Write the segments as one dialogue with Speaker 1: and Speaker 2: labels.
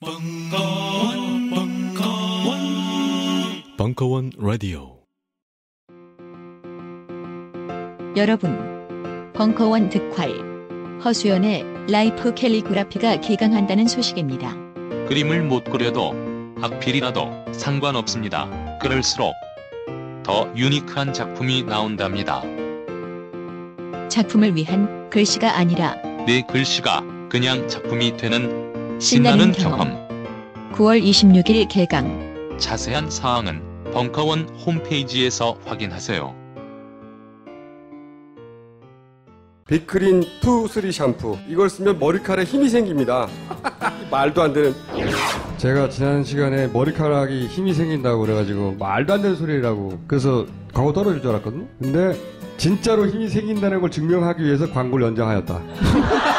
Speaker 1: 벙커원, 벙커원, 벙커원 라디오.
Speaker 2: 여러분, 벙커원 특활 허수연의 life 캘리그라피가 개강한다는 소식입니다.
Speaker 3: 그림을 못 그려도 악필이라도 상관없습니다. 그럴수록 더 unique한 작품이 나온답니다.
Speaker 2: 작품을 위한 글씨가 아니라
Speaker 3: 내 글씨가 그냥 작품이 되는
Speaker 2: 신나는 경험.
Speaker 3: 경험.
Speaker 2: 9월 26일 개강.
Speaker 3: 자세한 사항은 벙커원 홈페이지에서 확인하세요.
Speaker 4: Big Green two three 샴푸 이걸 쓰면 머리카락에 힘이 생깁니다 말도 안 되는 제가 지난 시간에 머리카락이 힘이 생긴다고 그래가지고 말도 안 되는 소리라고 그래서 광고 떨어질 줄 알았거든요 근데 진짜로 힘이 생긴다는 걸 증명하기 위해서 광고를 연장하였다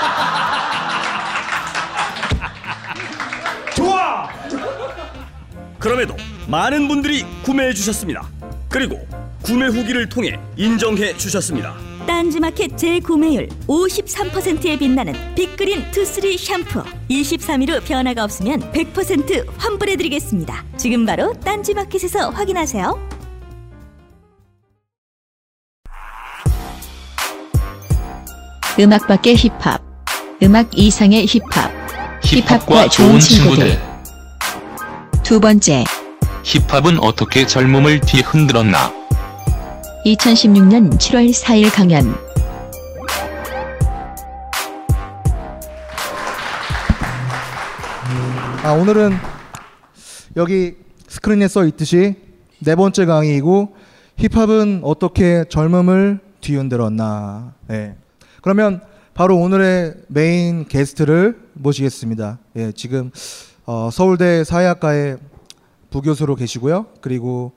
Speaker 5: 그럼에도 많은 분들이 구매해 주셨습니다. 그리고 구매 후기를 통해 인정해 주셨습니다.
Speaker 6: 딴지마켓 재구매율 53%에 빛나는 빅그린 투쓰리 샴푸 23일 후 변화가 없으면 100% 환불해드리겠습니다 지금 바로 딴지마켓에서 확인하세요
Speaker 2: 음악 밖의 힙합. 음악 이상의 힙합.
Speaker 3: 힙합과 좋은 친구들.
Speaker 2: 두 번째,
Speaker 3: 힙합은 어떻게 젊음을 뒤흔들었나?
Speaker 2: 2016년 7월 4일 강연.
Speaker 7: 아, 오늘은 여기 스크린에 써 있듯이 네 번째 강의이고 힙합은 어떻게 젊음을 뒤흔들었나. 네. 그러면 바로 오늘의 메인 게스트를 모시겠습니다. 예, 지금 어, 서울대 사회학과의 부교수로 계시고요. 그리고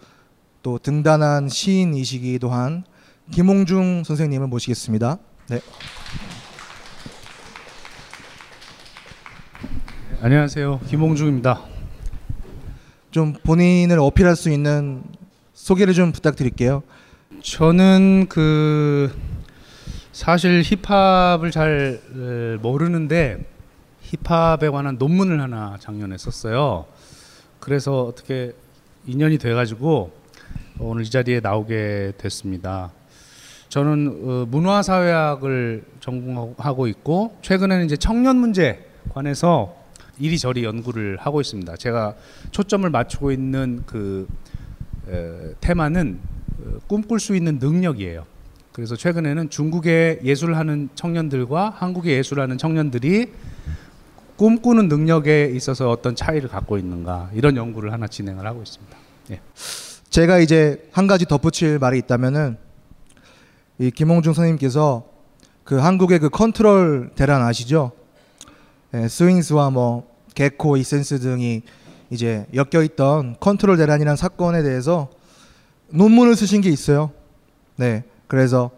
Speaker 7: 또 등단한 시인이시기도 한 김홍중 선생님을 모시겠습니다. 네.
Speaker 8: 안녕하세요. 김홍중입니다.
Speaker 7: 좀 본인을 어필할 수 있는 소개를 좀 부탁드릴게요.
Speaker 8: 저는 그 사실 힙합을 잘 에, 모르는데 힙합에 관한 논문을 하나 작년에 썼어요. 그래서 어떻게 인연이 돼가지고 오늘 이 자리에 나오게 됐습니다. 저는 어, 문화사회학을 전공하고 있고 최근에는 이제 청년 문제 관해서 이리저리 연구를 하고 있습니다. 제가 초점을 맞추고 있는 그 에, 테마는 어, 꿈꿀 수 있는 능력이에요. 그래서 최근에는 중국의 예술하는 청년들과 한국의 예술하는 청년들이 꿈꾸는 능력에 있어서 어떤 차이를 갖고 있는가 이런 연구를 하나 진행을 하고 있습니다. 예.
Speaker 7: 제가 이제 한 가지 덧붙일 말이 있다면은 이 김홍중 선생님께서 그 한국의 그 컨트롤 대란 아시죠? 예, 스윙스와 뭐 개코, 이센스 등이 이제 엮여 있던 컨트롤 대란이라는 사건에 대해서 논문을 쓰신 게 있어요. 네, 그래서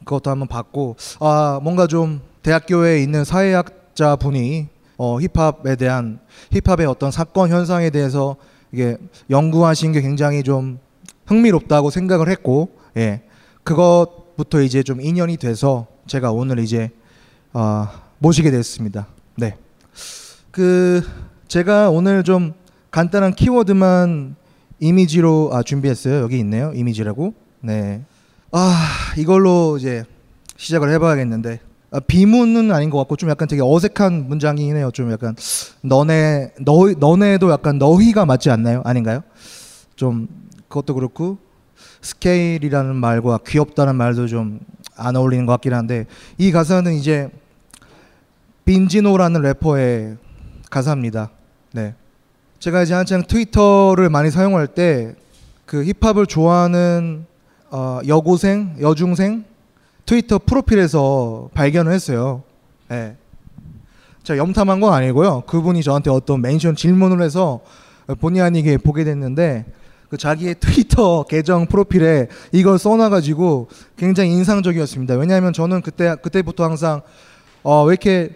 Speaker 7: 그것도 한번 봤고 아 뭔가 좀 대학교에 있는 사회학자 분이 어, 힙합에 대한 힙합의 어떤 사건 현상에 대해서 이게 연구하신 게 굉장히 좀 흥미롭다고 생각을 했고 예 그것부터 이제 좀 인연이 돼서 제가 오늘 이제 어, 모시게 됐습니다. 네. 그 제가 오늘 좀 간단한 키워드만 이미지로 아, 준비했어요. 여기 있네요. 이미지라고. 네. 아 이걸로 이제 시작을 해봐야겠는데 아, 비문은 아닌 것 같고 좀 약간 되게 어색한 문장이긴 해요. 좀 약간 너네 너 너네도 약간 너희가 맞지 않나요? 아닌가요? 좀 그것도 그렇고 스케일이라는 말과 귀엽다는 말도 좀 안 어울리는 것 같긴 한데 이 가사는 이제 빈지노라는 래퍼의 가사입니다. 네. 제가 이제 한창 트위터를 많이 사용할 때 그 힙합을 좋아하는 어, 여고생, 여중생 트위터 프로필에서 발견을 했어요. 네. 제가 염탐한 건 아니고요. 그분이 저한테 어떤 mention 질문을 해서 본의 아니게 보게 됐는데 그 자기의 트위터 계정 프로필에 이걸 써놔가지고 굉장히 인상적이었습니다. 왜냐하면 저는 그때 그때부터 항상 어, 왜 이렇게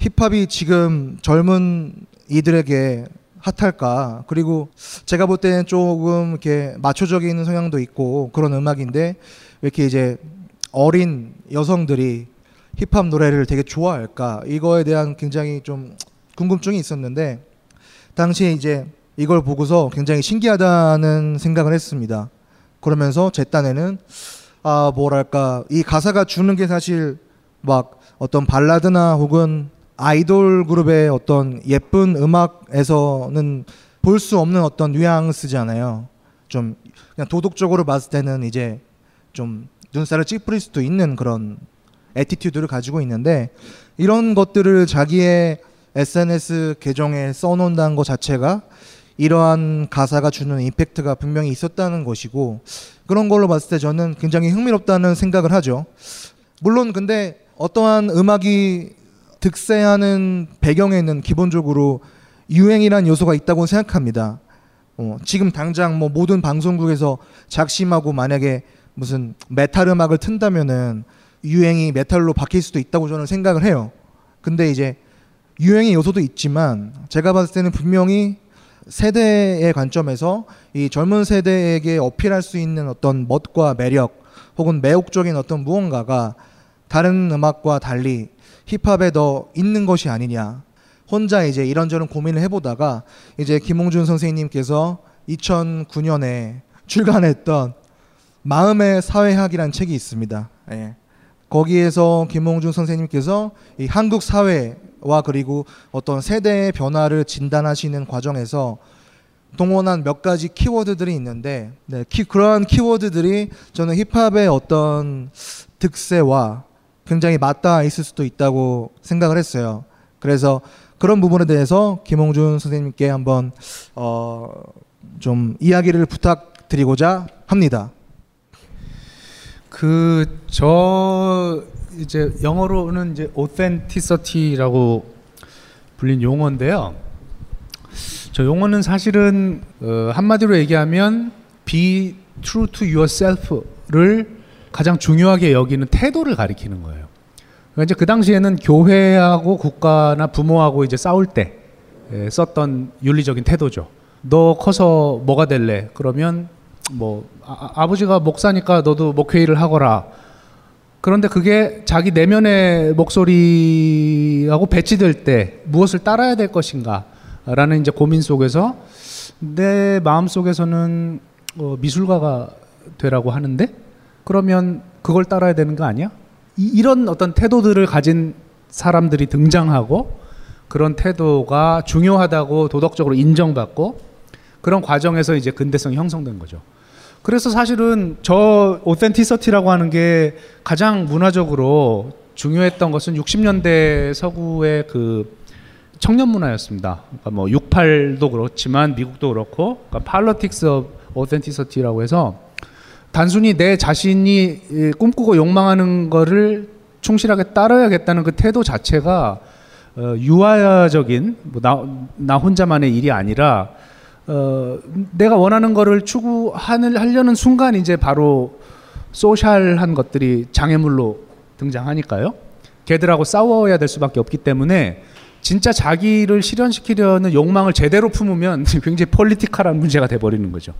Speaker 7: 힙합이 지금 젊은 이들에게 핫할까? 그리고 제가 볼 때는 조금 이렇게 마초적인 성향도 있고 그런 음악인데 왜 이렇게 이제 어린 여성들이 힙합 노래를 되게 좋아할까? 이거에 대한 굉장히 좀 궁금증이 있었는데 당시에 이제 이걸 보고서 굉장히 신기하다는 생각을 했습니다. 그러면서 제 딴에는 아 뭐랄까 이 가사가 주는 게 사실 막 어떤 발라드나 혹은 아이돌 그룹의 어떤 예쁜 음악에서는 볼 수 없는 어떤 뉘앙스잖아요. 좀 그냥 도덕적으로 봤을 때는 이제 좀 눈살을 찌푸릴 수도 있는 그런 attitude를 가지고 있는데 이런 것들을 자기의 SNS 계정에 써놓는다는 것 자체가 이러한 가사가 주는 임팩트가 분명히 있었다는 것이고 그런 걸로 봤을 때 저는 굉장히 흥미롭다는 생각을 하죠. 물론 근데 어떠한 음악이 득세하는 배경에는 기본적으로 유행이란 요소가 있다고 생각합니다. 어, 지금 당장 뭐 모든 방송국에서 작심하고 만약에 무슨 메탈 음악을 튼다면은 유행이 메탈로 바뀔 수도 있다고 저는 생각을 해요. 근데 이제 유행의 요소도 있지만 제가 봤을 때는 분명히 세대의 관점에서 이 젊은 세대에게 어필할 수 있는 어떤 멋과 매력 혹은 매혹적인 어떤 무언가가 다른 음악과 달리 힙합에 더 있는 것이 아니냐. 혼자 이제 이런저런 고민을 해보다가 이제 김홍준 선생님께서 2009년에 출간했던 마음의 사회학이라는 책이 있습니다. 예. 거기에서 김홍준 선생님께서 이 한국 사회와 그리고 어떤 세대의 변화를 진단하시는 과정에서 동원한 몇 가지 키워드들이 있는데 네, 키, 그러한 키워드들이 저는 힙합의 어떤 득세와 굉장히 맞닿아 있을 수도 있다고 생각을 했어요. 그래서 그런 부분에 대해서 김홍준 선생님께 한번 어, 좀 이야기를 부탁드리고자 합니다.
Speaker 8: 그 저 이제 영어로는 이제 authenticity라고 불린 용어인데요. 저 용어는 사실은 어, 한마디로 얘기하면 be true to yourself를 가장 중요하게 여기는 태도를 가리키는 거예요. 그러니까 이제 그 당시에는 교회하고 국가나 부모하고 이제 싸울 때 에, 썼던 윤리적인 태도죠. 너 커서 뭐가 될래? 그러면 뭐 아, 버지가 목사니까 너도 목회 일을 하거라. 그런데 그게 자기 내면의 목소리하고 배치될 때 무엇을 따라야 될 것인가라는 이제 고민 속에서 내 마음 속에서는 어, 미술가가 되라고 하는데 그러면 그걸 따라야 되는 거 아니야? 이, 이런 어떤 태도들을 가진 사람들이 등장하고 그런 태도가 중요하다고 도덕적으로 인정받고 그런 과정에서 이제 근대성이 형성된 거죠. 그래서 사실은 저 오센티서티라고 하는 게 가장 문화적으로 중요했던 것은 60년대 서구의 그 청년 문화였습니다. 그러니까 뭐 68도 그렇지만 미국도 그렇고 그러니까 of authenticity라고 해서 단순히 내 자신이 꿈꾸고 욕망하는 거를 충실하게 따라야겠다는 그 태도 자체가 어, 유아적인 뭐 나, 나 혼자만의 일이 아니라 어, 내가 원하는 거를 추구하는 하려는 순간 이제 바로 social한 것들이 장애물로 등장하니까요. 걔들하고 싸워야 될 수밖에 없기 때문에 진짜 자기를 실현시키려는 욕망을 제대로 품으면 굉장히 political한 문제가 돼버리는 거죠.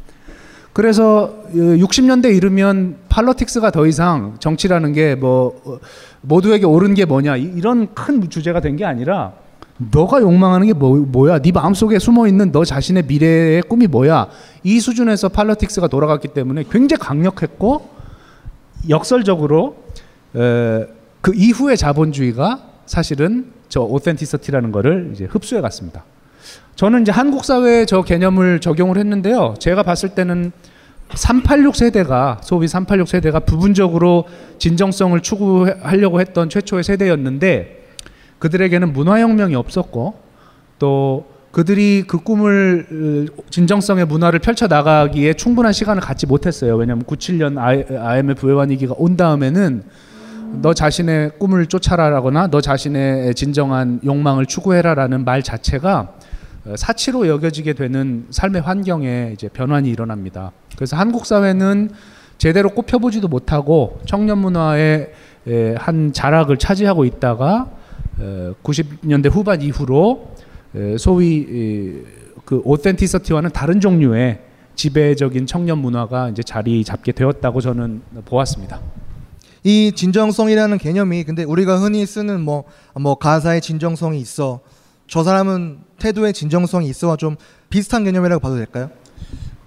Speaker 8: 그래서 60년대 이르면 팔로틱스가 더 이상 정치라는 게 뭐 모두에게 옳은 게 뭐냐 이런 큰 주제가 된 게 아니라 너가 욕망하는 게 뭐, 야네 마음속에 숨어 있는 너 자신의 미래의 꿈이 뭐야? 이 수준에서 팔러틱스가 돌아갔기 때문에 굉장히 강력했고 역설적으로 에, 그 이후의 자본주의가 사실은 저 오센티서티라는 거를 이제 흡수해 갔습니다. 저는 이제 한국 사회에 저 개념을 적용을 했는데요. 제가 봤을 때는 386 세대가 소위 386 세대가 부분적으로 진정성을 추구하려고 했던 최초의 세대였는데 그들에게는 문화혁명이 없었고 또 그들이 그 꿈을 진정성의 문화를 펼쳐 나가기에 충분한 시간을 갖지 못했어요. 왜냐하면 97년 IMF 부회환 위기가 온 다음에는 너 자신의 꿈을 쫓아라라거나 너 자신의 진정한 욕망을 추구해라라는 말 자체가 사치로 여겨지게 되는 삶의 환경에 이제 변환이 일어납니다. 그래서 한국 사회는 제대로 꼽혀보지도 못하고 청년 문화의 한 자락을 차지하고 있다가 90년대 후반 이후로 소위 그 오센티서티와는 다른 종류의 지배적인 청년 문화가 이제 자리 잡게 되었다고 저는 보았습니다.
Speaker 7: 이 진정성이라는 개념이 근데 우리가 흔히 쓰는 뭐, 뭐 가사의 진정성이 있어 저 사람은 태도에 진정성이 있어와 좀 비슷한 개념이라고 봐도 될까요?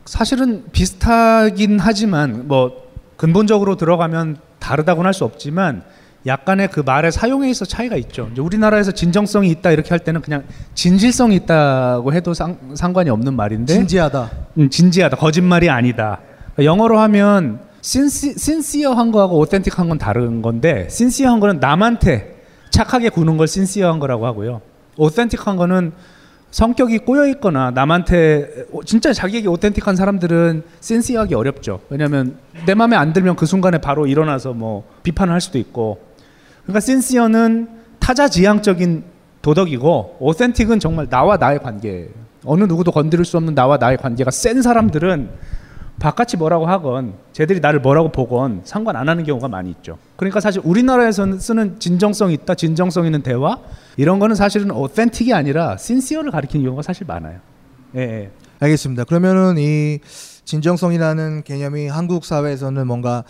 Speaker 8: 사실은 비슷하긴 하지만 뭐 근본적으로 들어가면 다르다고는 할 수 없지만 약간의 그 말의 사용에 있어 차이가 있죠. 우리나라에서 진정성이 있다 이렇게 할 때는 그냥 진실성이 있다고 해도 상, 상관이 없는 말인데
Speaker 7: 진지하다.
Speaker 8: 음, 진지하다 거짓말이 아니다. 영어로 하면 신시, 신시어한 거하고 오텐틱한 건 다른 건데 신시어한 거는 남한테 착하게 구는 걸 신시어한 거라고 하고요. 오텐틱한 거는 성격이 꼬여 있거나 남한테 진짜 자기에게 오텐틱한 사람들은 센시하기 어렵죠. 왜냐하면 내 마음에 안 들면 그 순간에 바로 일어나서 뭐 비판을 할 수도 있고. 그러니까 센시어는 타자 지향적인 도덕이고 오센틱은 정말 나와 나의 관계. 어느 누구도 건드릴 수 없는 나와 나의 관계가 센 사람들은 바깥이 뭐라고 하건 쟤들이 나를 뭐라고 보건 상관 안 하는 경우가 많이 있죠. 그러니까 사실 우리나라에서 쓰는 진정성 있다, 진정성 있는 대화 이런 거는 사실은 오센틱이 아니라 신시어를 가리키는 경우가 사실 많아요. 예, 예.
Speaker 7: 알겠습니다. 그러면은 이 진정성이라는 개념이 한국 사회에서는 뭔가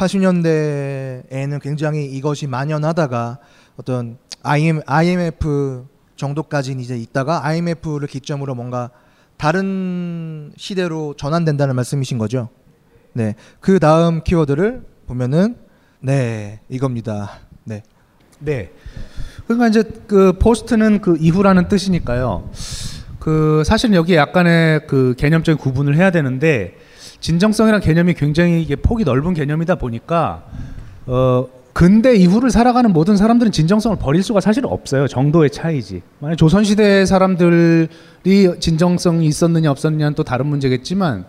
Speaker 7: 80년대에는 굉장히 이것이 만연하다가 어떤 IM, IMF 정도까지는 이제 있다가 IMF를 기점으로 뭔가 다른 시대로 전환된다는 말씀이신 거죠. 네. 그 다음 키워드를 보면은 네, 이겁니다. 네.
Speaker 8: 네. 그러니까 이제 그 포스트는 그 이후라는 뜻이니까요. 그 사실 여기 약간의 그 개념적인 구분을 해야 되는데 진정성이라는 개념이 굉장히 이게 폭이 넓은 개념이다 보니까 어 근대 이후를 살아가는 모든 사람들은 진정성을 버릴 수가 사실 없어요. 정도의 차이지. 만약 조선 시대 사람들이 진정성이 있었느냐 없었느냐는 또 다른 문제겠지만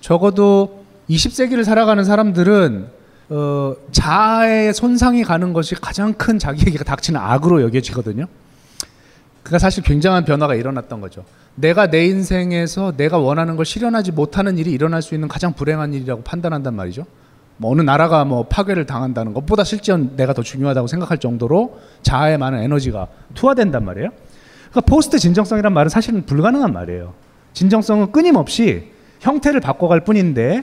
Speaker 8: 적어도 20세기를 살아가는 사람들은 어, 자아의 손상이 가는 것이 가장 큰 자기에게 닥치는 악으로 여겨지거든요. 그러니까 사실 굉장한 변화가 일어났던 거죠. 내가 내 인생에서 내가 원하는 걸 실현하지 못하는 일이 일어날 수 있는 가장 불행한 일이라고 판단한단 말이죠. 뭐 어느 나라가 뭐 파괴를 당한다는 것보다 실전 내가 더 중요하다고 생각할 정도로 자아에 많은 에너지가 투하된단 말이에요. 그러니까 포스트 진정성이란 말은 사실은 불가능한 말이에요. 진정성은 끊임없이 형태를 바꿔갈 뿐인데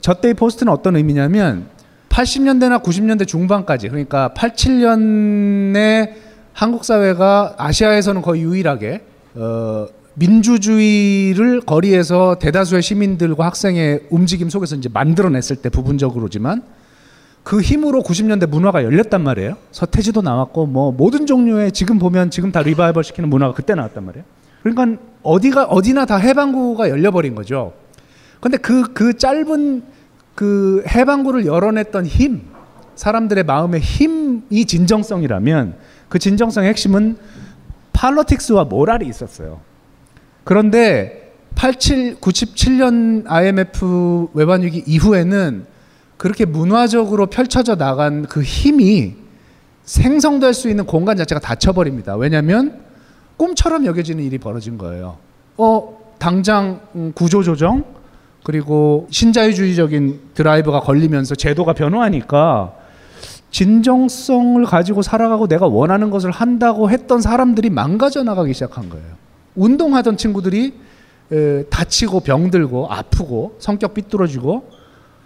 Speaker 8: 저 때의 포스트는 어떤 의미냐면 80년대나 90년대 중반까지 그러니까 87년에 한국 사회가 아시아에서는 거의 유일하게 어, 민주주의를 거리에서 대다수의 시민들과 학생의 움직임 속에서 이제 만들어냈을 때 부분적으로지만 그 힘으로 90년대 문화가 열렸단 말이에요. 서태지도 나왔고 뭐 모든 종류의 지금 보면 지금 다 리바이벌 시키는 문화가 그때 나왔단 말이에요. 그러니까 어디가 어디나 다 해방구가 열려버린 거죠. 근데 그그 짧은 그 해방구를 열어냈던 힘, 사람들의 마음의 힘이 진정성이라면 그 진정성의 핵심은 팔로틱스와 모랄이 있었어요. 그런데 87, 97년 IMF 외환위기 이후에는 그렇게 문화적으로 펼쳐져 나간 그 힘이 생성될 수 있는 공간 자체가 닫혀버립니다. 왜냐하면 꿈처럼 여겨지는 일이 벌어진 거예요. 어, 당장 음, 구조조정, 그리고 신자유주의적인 드라이브가 걸리면서 제도가 변화하니까 진정성을 가지고 살아가고 내가 원하는 것을 한다고 했던 사람들이 망가져 나가기 시작한 거예요. 운동하던 친구들이 에, 다치고 병들고 아프고 성격 삐뚤어지고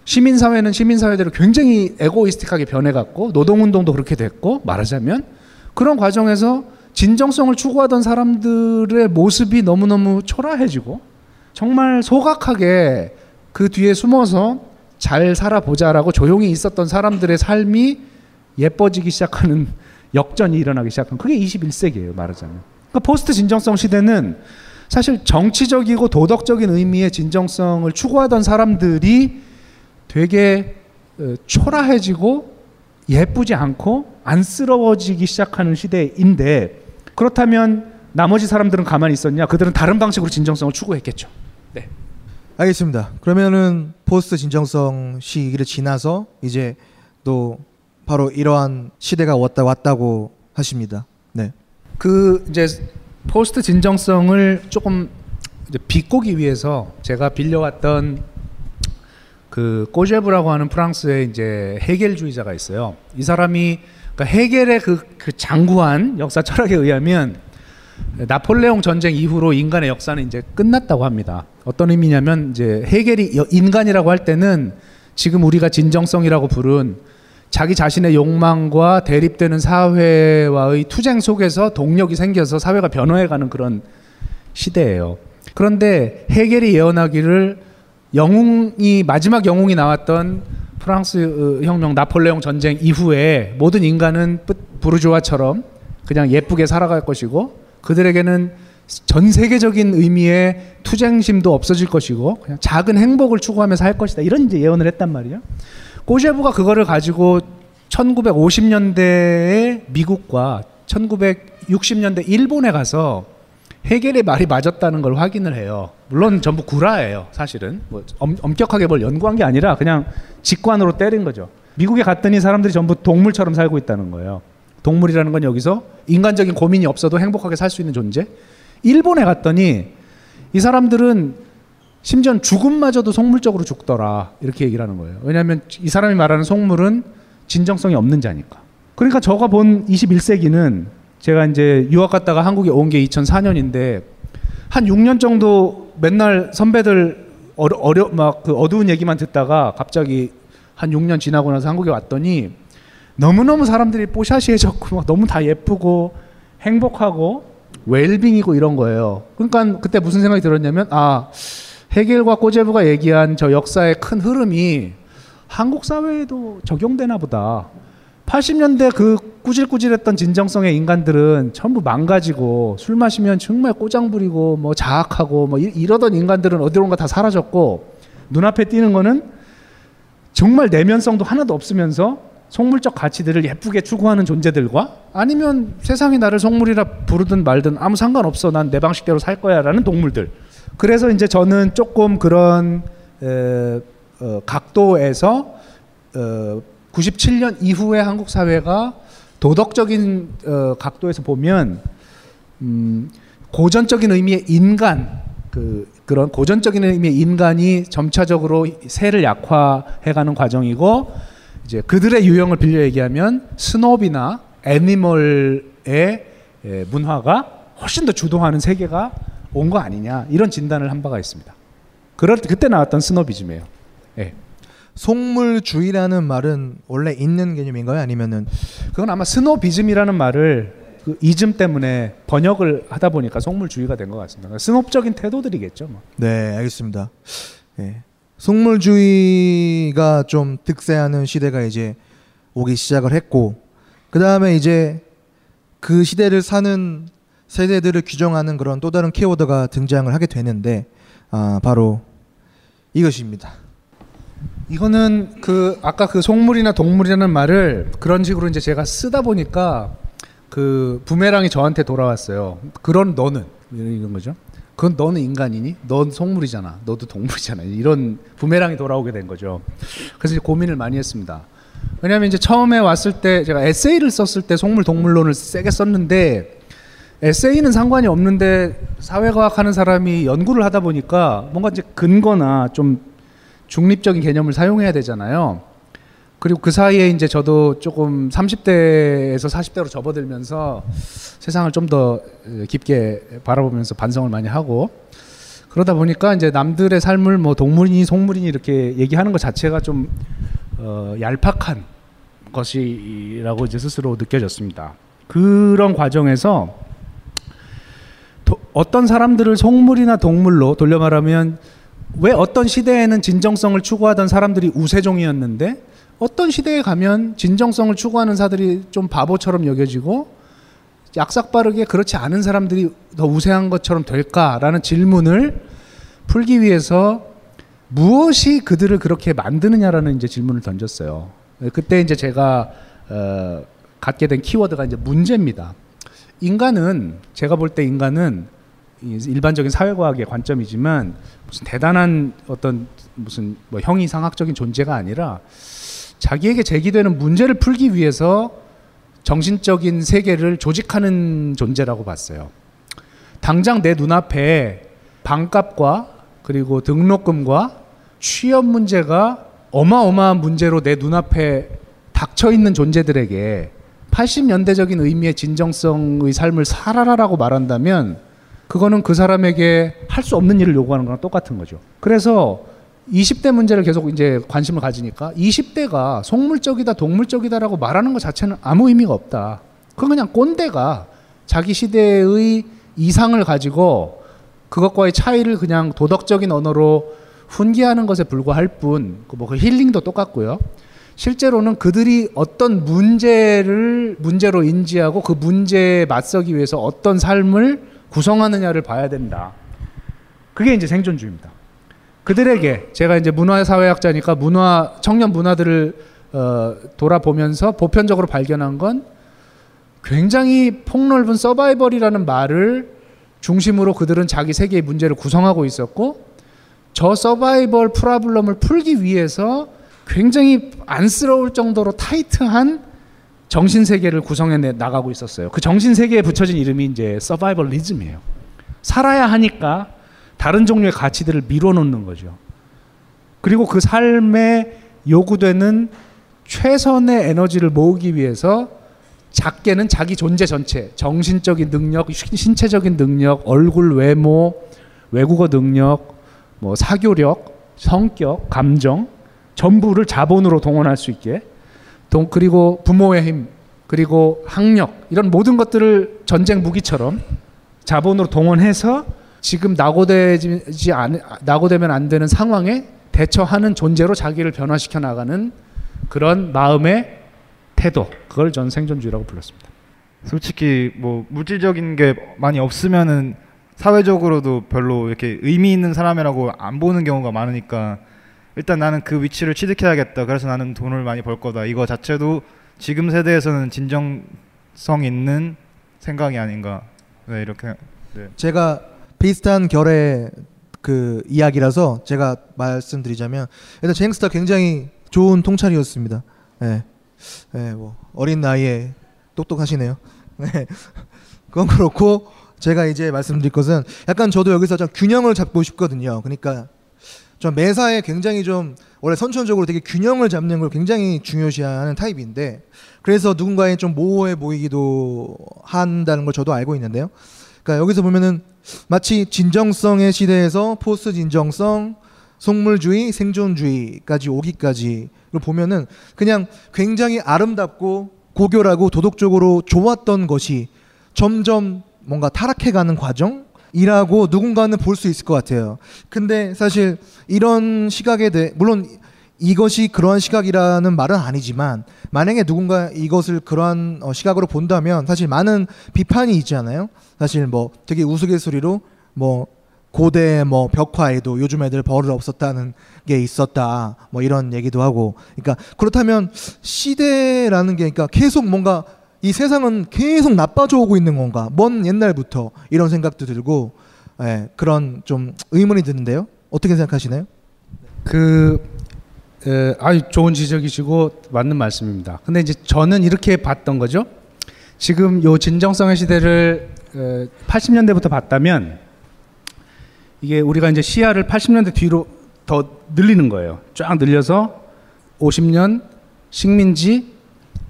Speaker 8: 시민사회는 시민사회대로 굉장히 에고이스틱하게 변해갔고 노동운동도 그렇게 됐고 말하자면 그런 과정에서 진정성을 추구하던 사람들의 모습이 너무너무 초라해지고 정말 소각하게 그 뒤에 숨어서 잘 살아보자라고 조용히 있었던 사람들의 삶이 예뻐지기 시작하는 역전이 일어나기 시작한 그게 21세기예요 말하자면 그러니까 포스트 진정성 시대는 사실 정치적이고 도덕적인 의미의 진정성을 추구하던 사람들이 되게 어, 초라해지고 예쁘지 않고 안쓰러워지기 시작하는 시대인데 그렇다면 나머지 사람들은 가만히 있었냐? 그들은 다른 방식으로 진정성을 추구했겠죠. 네.
Speaker 7: 알겠습니다. 그러면은 post 진정성 시기를 지나서 이제 또 바로 이러한 시대가 왔다 왔다고 하십니다. 네.
Speaker 8: 그 이제 post 진정성을 조금 비꼬기 위해서 제가 빌려왔던 그 꼬제브라고 하는 프랑스의 이제 해겔주의자가 있어요. 이 사람이 그러니까 해겔의 그, 그 장구한 역사 철학에 의하면 나폴레옹 전쟁 이후로 인간의 역사는 이제 끝났다고 합니다. 어떤 의미냐면 이제 해겔이 인간이라고 할 때는 지금 우리가 진정성이라고 부른 자기 자신의 욕망과 대립되는 사회와의 투쟁 속에서 동력이 생겨서 사회가 변화해가는 그런 시대예요. 그런데 해겔이 예언하기를 영웅이 마지막 영웅이 나왔던 프랑스 어, 혁명 나폴레옹 전쟁 이후에 모든 인간은 뿌- 부르주아처럼 그냥 예쁘게 살아갈 것이고 그들에게는 전 세계적인 의미의 투쟁심도 없어질 것이고 그냥 작은 행복을 추구하면서 할 것이다 이런 이제 예언을 했단 말이에요. 꼬제부가 그거를 가지고 1950년대의 미국과 1960년대 일본에 가서 해겔의 말이 맞았다는 걸 확인을 해요. 물론 전부 구라예요, 사실은. 뭐 엄, 엄격하게 뭘 연구한 게 아니라 그냥 직관으로 때린 거죠. 미국에 갔더니 사람들이 전부 동물처럼 살고 있다는 거예요. 동물이라는 건 여기서 인간적인 고민이 없어도 행복하게 살 수 있는 존재. 일본에 갔더니 이 사람들은 심지어 죽음마저도 속물적으로 죽더라 이렇게 얘기를 하는 거예요. 왜냐하면 이 사람이 말하는 속물은 진정성이 없는 자니까. 그러니까 저가 본 21세기는 제가 이제 유학 갔다가 한국에 온 게 2004년인데 한 6년 정도 맨날 선배들 어려, 어려 막그 어두운 얘기만 듣다가 갑자기 한 6년 지나고 나서 한국에 왔더니 너무너무 사람들이 뽀샤시해졌고 막 너무 다 예쁘고 행복하고 웰빙이고 이런 거예요. 그러니까 그때 무슨 생각이 들었냐면 아 해겔과 꼬제부가 얘기한 저 역사의 큰 흐름이 한국 사회에도 적용되나 보다. 80년대 그 꾸질꾸질했던 진정성의 인간들은 전부 망가지고 술 마시면 정말 꼬장 부리고 뭐 자학하고 뭐 이- 이러던 인간들은 어디론가 다 사라졌고 눈앞에 띄는 거는 정말 내면성도 하나도 없으면서 속물적 가치들을 예쁘게 추구하는 존재들과 아니면 세상이 나를 속물이라 부르든 말든 아무 상관없어 난 내 방식대로 살 거야라는 동물들 그래서 이제 저는 조금 그런 에, 어, 각도에서 어, 97년 이후에 한국 사회가 도덕적인 어, 각도에서 보면 음, 고전적인 의미의 인간 그 그런 고전적인 의미의 인간이 점차적으로 세를 약화해가는 과정이고 이제 그들의 유형을 빌려 얘기하면 스노비나 애니멀의 에, 문화가 훨씬 더 주도하는 세계가 온 거 아니냐 이런 진단을 한 바가 있습니다. 그럴 때 그때 나왔던 스노비즘이에요. 예.
Speaker 7: 속물주의라는 말은 원래 있는 개념인가요? 아니면은
Speaker 8: 그건 아마 스노비즘이라는 말을 그 이즘 때문에 번역을 하다 보니까 속물주의가 된 것 같습니다. 그러니까 snob적인 태도들이겠죠. 뭐.
Speaker 7: 네, 알겠습니다. 예. 속물주의가 좀 득세하는 시대가 이제 오기 시작을 했고 그 다음에 이제 그 시대를 사는 세대들을 규정하는 그런 또 다른 키워드가 등장을 하게 되는데 아, 바로 이것입니다.
Speaker 8: 이거는 그 아까 그 속물이나 동물이라는 말을 그런 식으로 이제 제가 쓰다 보니까 그 부메랑이 저한테 돌아왔어요. 그런 너는 이런 거죠. 그건 너는 인간이니? 넌 속물이잖아. 너도 동물이잖아. 이런 부메랑이 돌아오게 된 거죠. 그래서 고민을 많이 했습니다. 왜냐하면 이제 처음에 왔을 때 제가 에세이를 썼을 때 속물 동물론을 세게 썼는데 에세이는 상관이 없는데 사회과학 하는 사람이 연구를 하다 보니까 뭔가 이제 근거나 좀 중립적인 개념을 사용해야 되잖아요. 그리고 그 사이에 이제 저도 조금 30대에서 40대로 접어들면서 세상을 좀 더 깊게 바라보면서 반성을 많이 하고 그러다 보니까 이제 남들의 삶을 뭐 동물이니 속물이니 이렇게 얘기하는 것 자체가 좀 어, 얄팍한 것이라고 이제 스스로 느껴졌습니다. 그런 과정에서 도, 어떤 사람들을 속물이나 동물로 돌려 말하면 왜 어떤 시대에는 진정성을 추구하던 사람들이 우세종이었는데 어떤 시대에 가면 진정성을 추구하는 사들이 좀 바보처럼 여겨지고 약삭빠르게 그렇지 않은 사람들이 더 우세한 것처럼 될까라는 질문을 풀기 위해서 무엇이 그들을 그렇게 만드느냐라는 이제 질문을 던졌어요. 그때 이제 제가 어, 갖게 된 키워드가 이제 문제입니다. 인간은 제가 볼 때 인간은 이 일반적인 사회과학의 관점이지만 무슨 대단한 어떤 무슨 뭐 형이상학적인 존재가 아니라 자기에게 제기되는 문제를 풀기 위해서 정신적인 세계를 조직하는 존재라고 봤어요. 당장 내 눈앞에 방값과 그리고 등록금과 취업 문제가 어마어마한 문제로 내 눈앞에 닥쳐 있는 존재들에게 80년대적인 의미의 진정성의 삶을 살아라라고 말한다면 그거는 그 사람에게 할 수 없는 일을 요구하는 거랑 똑같은 거죠. 그래서 20대 문제를 계속 이제 관심을 가지니까 20대가 속물적이다 동물적이다라고 말하는 것 자체는 아무 의미가 없다. 그건 그냥 꼰대가 자기 시대의 이상을 가지고 그것과의 차이를 그냥 도덕적인 언어로 훈계하는 것에 불과할 뿐, 뭐 그 힐링도 똑같고요. 실제로는 그들이 어떤 문제를 문제로 인지하고 그 문제에 맞서기 위해서 어떤 삶을 구성하느냐를 봐야 된다. 그게 이제 생존주의입니다. 그들에게 제가 이제 문화사회학자니까 문화 청년 문화들을 어, 돌아보면서 보편적으로 발견한 건 굉장히 폭넓은 서바이벌이라는 말을 중심으로 그들은 자기 세계의 문제를 구성하고 있었고 저 서바이벌 프라블럼을 풀기 위해서 굉장히 안쓰러울 정도로 타이트한 정신 세계를 구성해 나가고 있었어요. 그 정신 세계에 붙여진 이름이 이제 서바이벌리즘이에요. 살아야 하니까 다른 종류의 가치들을 밀어놓는 거죠. 그리고 그 삶에 요구되는 최선의 에너지를 모으기 위해서 작게는 자기 존재 전체, 정신적인 능력, 신체적인 능력, 얼굴 외모, 외국어 능력, 뭐 사교력, 성격, 감정 전부를 자본으로 동원할 수 있게 동, 그리고 부모의 힘 그리고 학력 이런 모든 것들을 전쟁 무기처럼 자본으로 동원해서 지금 낙오되지 않, 낙오되면 안 되는 상황에 대처하는 존재로 자기를 변화시켜 나가는 그런 마음의 태도 그걸 전 생존주의라고 불렀습니다.
Speaker 9: 솔직히 뭐 물질적인 게 많이 없으면은 사회적으로도 별로 이렇게 의미 있는 사람이라고 안 보는 경우가 많으니까 일단 나는 그 위치를 취득해야겠다. 그래서 나는 돈을 많이 벌 거다. 이거 자체도 지금 세대에서는 진정성 있는 생각이 아닌가. 네, 이렇게. 네.
Speaker 7: 제가 비슷한 결의 그 이야기라서 제가 말씀드리자면 일단 제임스타 굉장히 좋은 통찰이었습니다. 예. 예, 뭐 어린 나이에 똑똑하시네요. 네. 그건 그렇고 제가 이제 말씀드릴 것은 약간 저도 여기서 좀 균형을 잡고 싶거든요. 그러니까 좀 매사에 굉장히 좀 원래 선천적으로 되게 균형을 잡는 걸 굉장히 중요시하는 타입인데 그래서 누군가에 좀 모호해 보이기도 한다는 걸 저도 알고 있는데요. 그러니까 여기서 보면은 마치 진정성의 시대에서 포스트 진정성, 속물주의, 생존주의까지 오기까지를 보면은 그냥 굉장히 아름답고 고결하고 도덕적으로 좋았던 것이 점점 뭔가 타락해가는 과정 이라고 누군가는 볼 수 있을 것 같아요. 근데 사실 이런 시각에 대해 물론 이것이 그러한 시각이라는 말은 아니지만 만약에 누군가 이것을 그러한 어, 시각으로 본다면 사실 많은 비판이 있잖아요. 사실 뭐 되게 우스갯소리로 뭐 고대 뭐 벽화에도 요즘 애들 버릇 없었다는 게 있었다 뭐 이런 얘기도 하고 그러니까 그렇다면 시대라는 게 그러니까 계속 뭔가 이 세상은 계속 나빠져 오고 있는 건가 먼 옛날부터 이런 생각도 들고 예, 그런 좀 의문이 드는데요 어떻게 생각하시나요?
Speaker 8: 그 에, 아주 좋은 지적이시고 맞는 말씀입니다. 근데 이제 저는 이렇게 봤던 거죠. 지금 요 진정성의 시대를 에, 80년대부터 봤다면 이게 우리가 이제 시야를 80년대 뒤로 더 늘리는 거예요. 쫙 늘려서 50년 식민지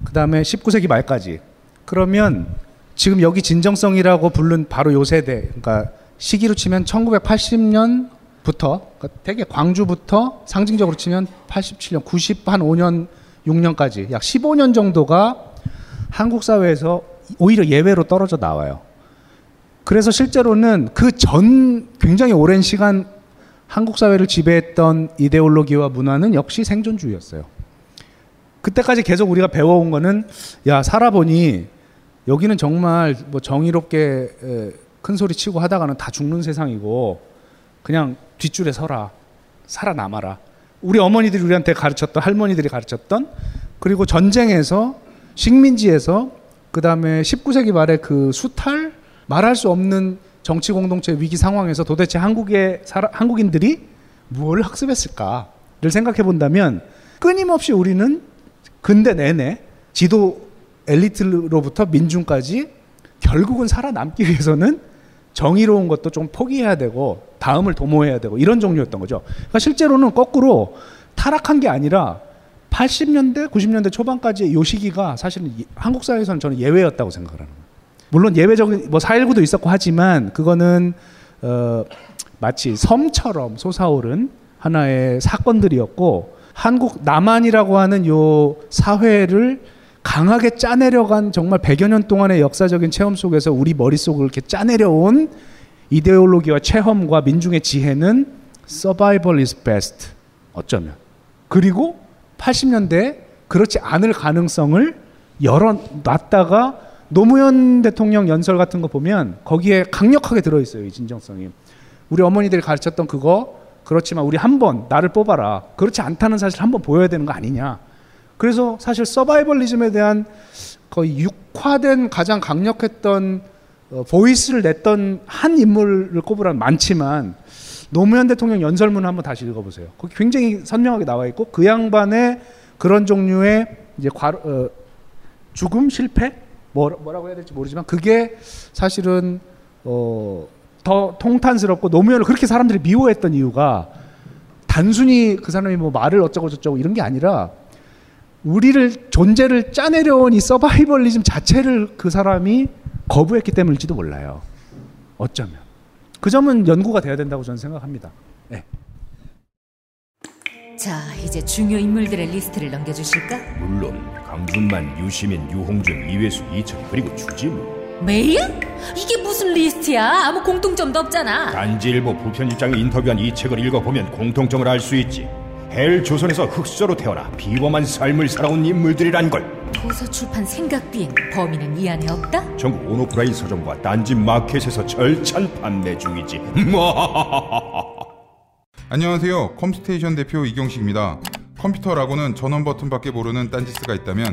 Speaker 8: 그 다음에 19세기 말까지. 그러면 지금 여기 진정성이라고 부른 바로 요 세대, 그러니까 시기로 치면 1980년 부터 그러니까 되게 광주부터 상징적으로 치면 87년, 90, 한 5년, 6년까지 약 15년 정도가 한국 사회에서 오히려 예외로 떨어져 나와요. 그래서 실제로는 그 전 굉장히 오랜 시간 한국 사회를 지배했던 이데올로기와 문화는 역시 생존주의였어요. 그때까지 계속 우리가 배워온 거는 야 살아보니 여기는 정말 뭐 정의롭게 큰 소리 치고 하다가는 다 죽는 세상이고 그냥 뒷줄에 서라 살아남아라. 우리 어머니들이 우리한테 가르쳤던 할머니들이 가르쳤던 그리고 전쟁에서 식민지에서 그 다음에 19세기 말에 그 수탈 말할 수 없는 정치 공동체 위기 상황에서 도대체 한국의 사람, 한국인들이 뭘 학습했을까를 생각해 본다면 끊임없이 우리는 근대 내내 지도 엘리트로부터 민중까지 결국은 살아남기 위해서는 정의로운 것도 좀 포기해야 되고 다음을 도모해야 되고 이런 종류였던 거죠. 그러니까 실제로는 거꾸로 타락한 게 아니라 80년대, 90년대 초반까지 요 시기가 사실은 한국 사회에서는 저는 예외였다고 생각을 하는 거예요. 물론 예외적인 뭐 4.19도 있었고 하지만 그거는 어 마치 섬처럼 솟아오른 하나의 사건들이었고 한국 남한이라고 하는 요 사회를 강하게 짜내려간 정말 100여 년 동안의 역사적인 체험 속에서 우리 머릿속을 이렇게 짜내려온 이데올로기와 체험과 민중의 지혜는 survival is best. 어쩌면. 그리고 80년대 그렇지 않을 가능성을 열어놨다가 노무현 대통령 연설 같은 거 보면 거기에 강력하게 들어있어요. 이 진정성이. 우리 어머니들이 가르쳤던 그거 그렇지만 우리 한번 나를 뽑아라. 그렇지 않다는 사실 한번 보여야 되는 거 아니냐. 그래서 사실 서바이벌리즘에 대한 거의 육화된 가장 강력했던 어, 보이스를 냈던 한 인물을 꼽으라면 많지만 노무현 대통령 연설문을 한번 다시 읽어보세요. 거기 굉장히 선명하게 나와 있고 그 양반의 그런 종류의 이제 과, 어, 죽음 실패 뭐, 뭐라 고 해야 될지 모르지만 그게 사실은 어, 더 통탄스럽고 노무현을 그렇게 사람들이 미워했던 이유가 단순히 그 사람이 뭐 말을 어쩌고 저쩌고 이런 게 아니라 우리를 존재를 짜내려온 이 survivalism 자체를 그 사람이 거부했기 때문일지도 몰라요. 어쩌면 그 점은 연구가 돼야 된다고 저는 생각합니다. 네.
Speaker 10: 자, 이제 중요 인물들의 리스트를 넘겨주실까?
Speaker 11: 물론 강준만, 유시민, 유홍준, 이회수, 이철 그리고 주지무
Speaker 10: 메일? 이게 무슨 리스트야? 아무 공통점도 없잖아.
Speaker 11: 딴지일보 부편집장이 인터뷰한 이 책을 읽어보면 공통점을 알 수 있지 헬 조선에서 흙수저로 태어나 비범한 삶을 살아온 인물들이란 걸
Speaker 10: 도서 출판 생각 비행 범인은 이 안에 없다?
Speaker 11: 전국 온오프라인 서점과 딴지 마켓에서 절찬 판매 중이지
Speaker 12: 안녕하세요. 컴스테이션 대표 이경식입니다. 컴퓨터라고는 전원 버튼밖에 모르는 딴지스가 있다면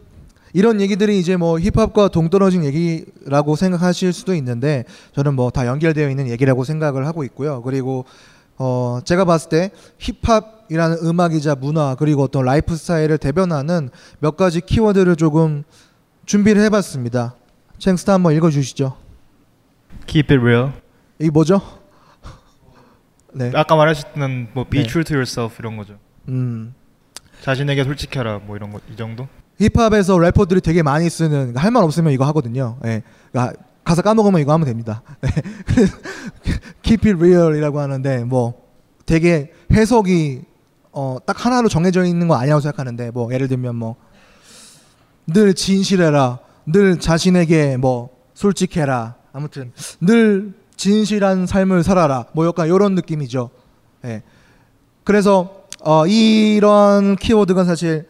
Speaker 7: 이런 얘기들이 이제 뭐 힙합과 동떨어진 얘기라고 생각하실 수도 있는데 저는 뭐 다 연결되어 있는 얘기라고 생각을 하고 있고요. 그리고 어 제가 봤을 때 힙합이라는 음악이자 문화 그리고 어떤 라이프 스타일을 대변하는 몇 가지 키워드를 조금 준비를 해봤습니다. 챙스타 한번 읽어주시죠.
Speaker 9: Keep it real.
Speaker 7: 이 뭐죠? 네.
Speaker 9: 아까 말하셨던 뭐 be
Speaker 7: 네.
Speaker 9: true to yourself 이런 거죠.
Speaker 7: 음.
Speaker 9: 자신에게 솔직해라 뭐 이런 거 이 정도?
Speaker 7: 힙합에서 래퍼들이 되게 많이 쓰는 할말 없으면 이거 하거든요. 예. 그러니까 가사 까먹으면 이거 하면 됩니다. 네. Keep it real이라고 하는데 뭐 되게 해석이 어, 딱 하나로 정해져 있는 거 아니라고 생각하는데 뭐 예를 들면 뭐 늘 진실해라, 늘 자신에게 뭐 솔직해라, 아무튼 늘 진실한 삶을 살아라, 뭐 약간 이런 느낌이죠. 예. 그래서 어, 이런 키워드가 사실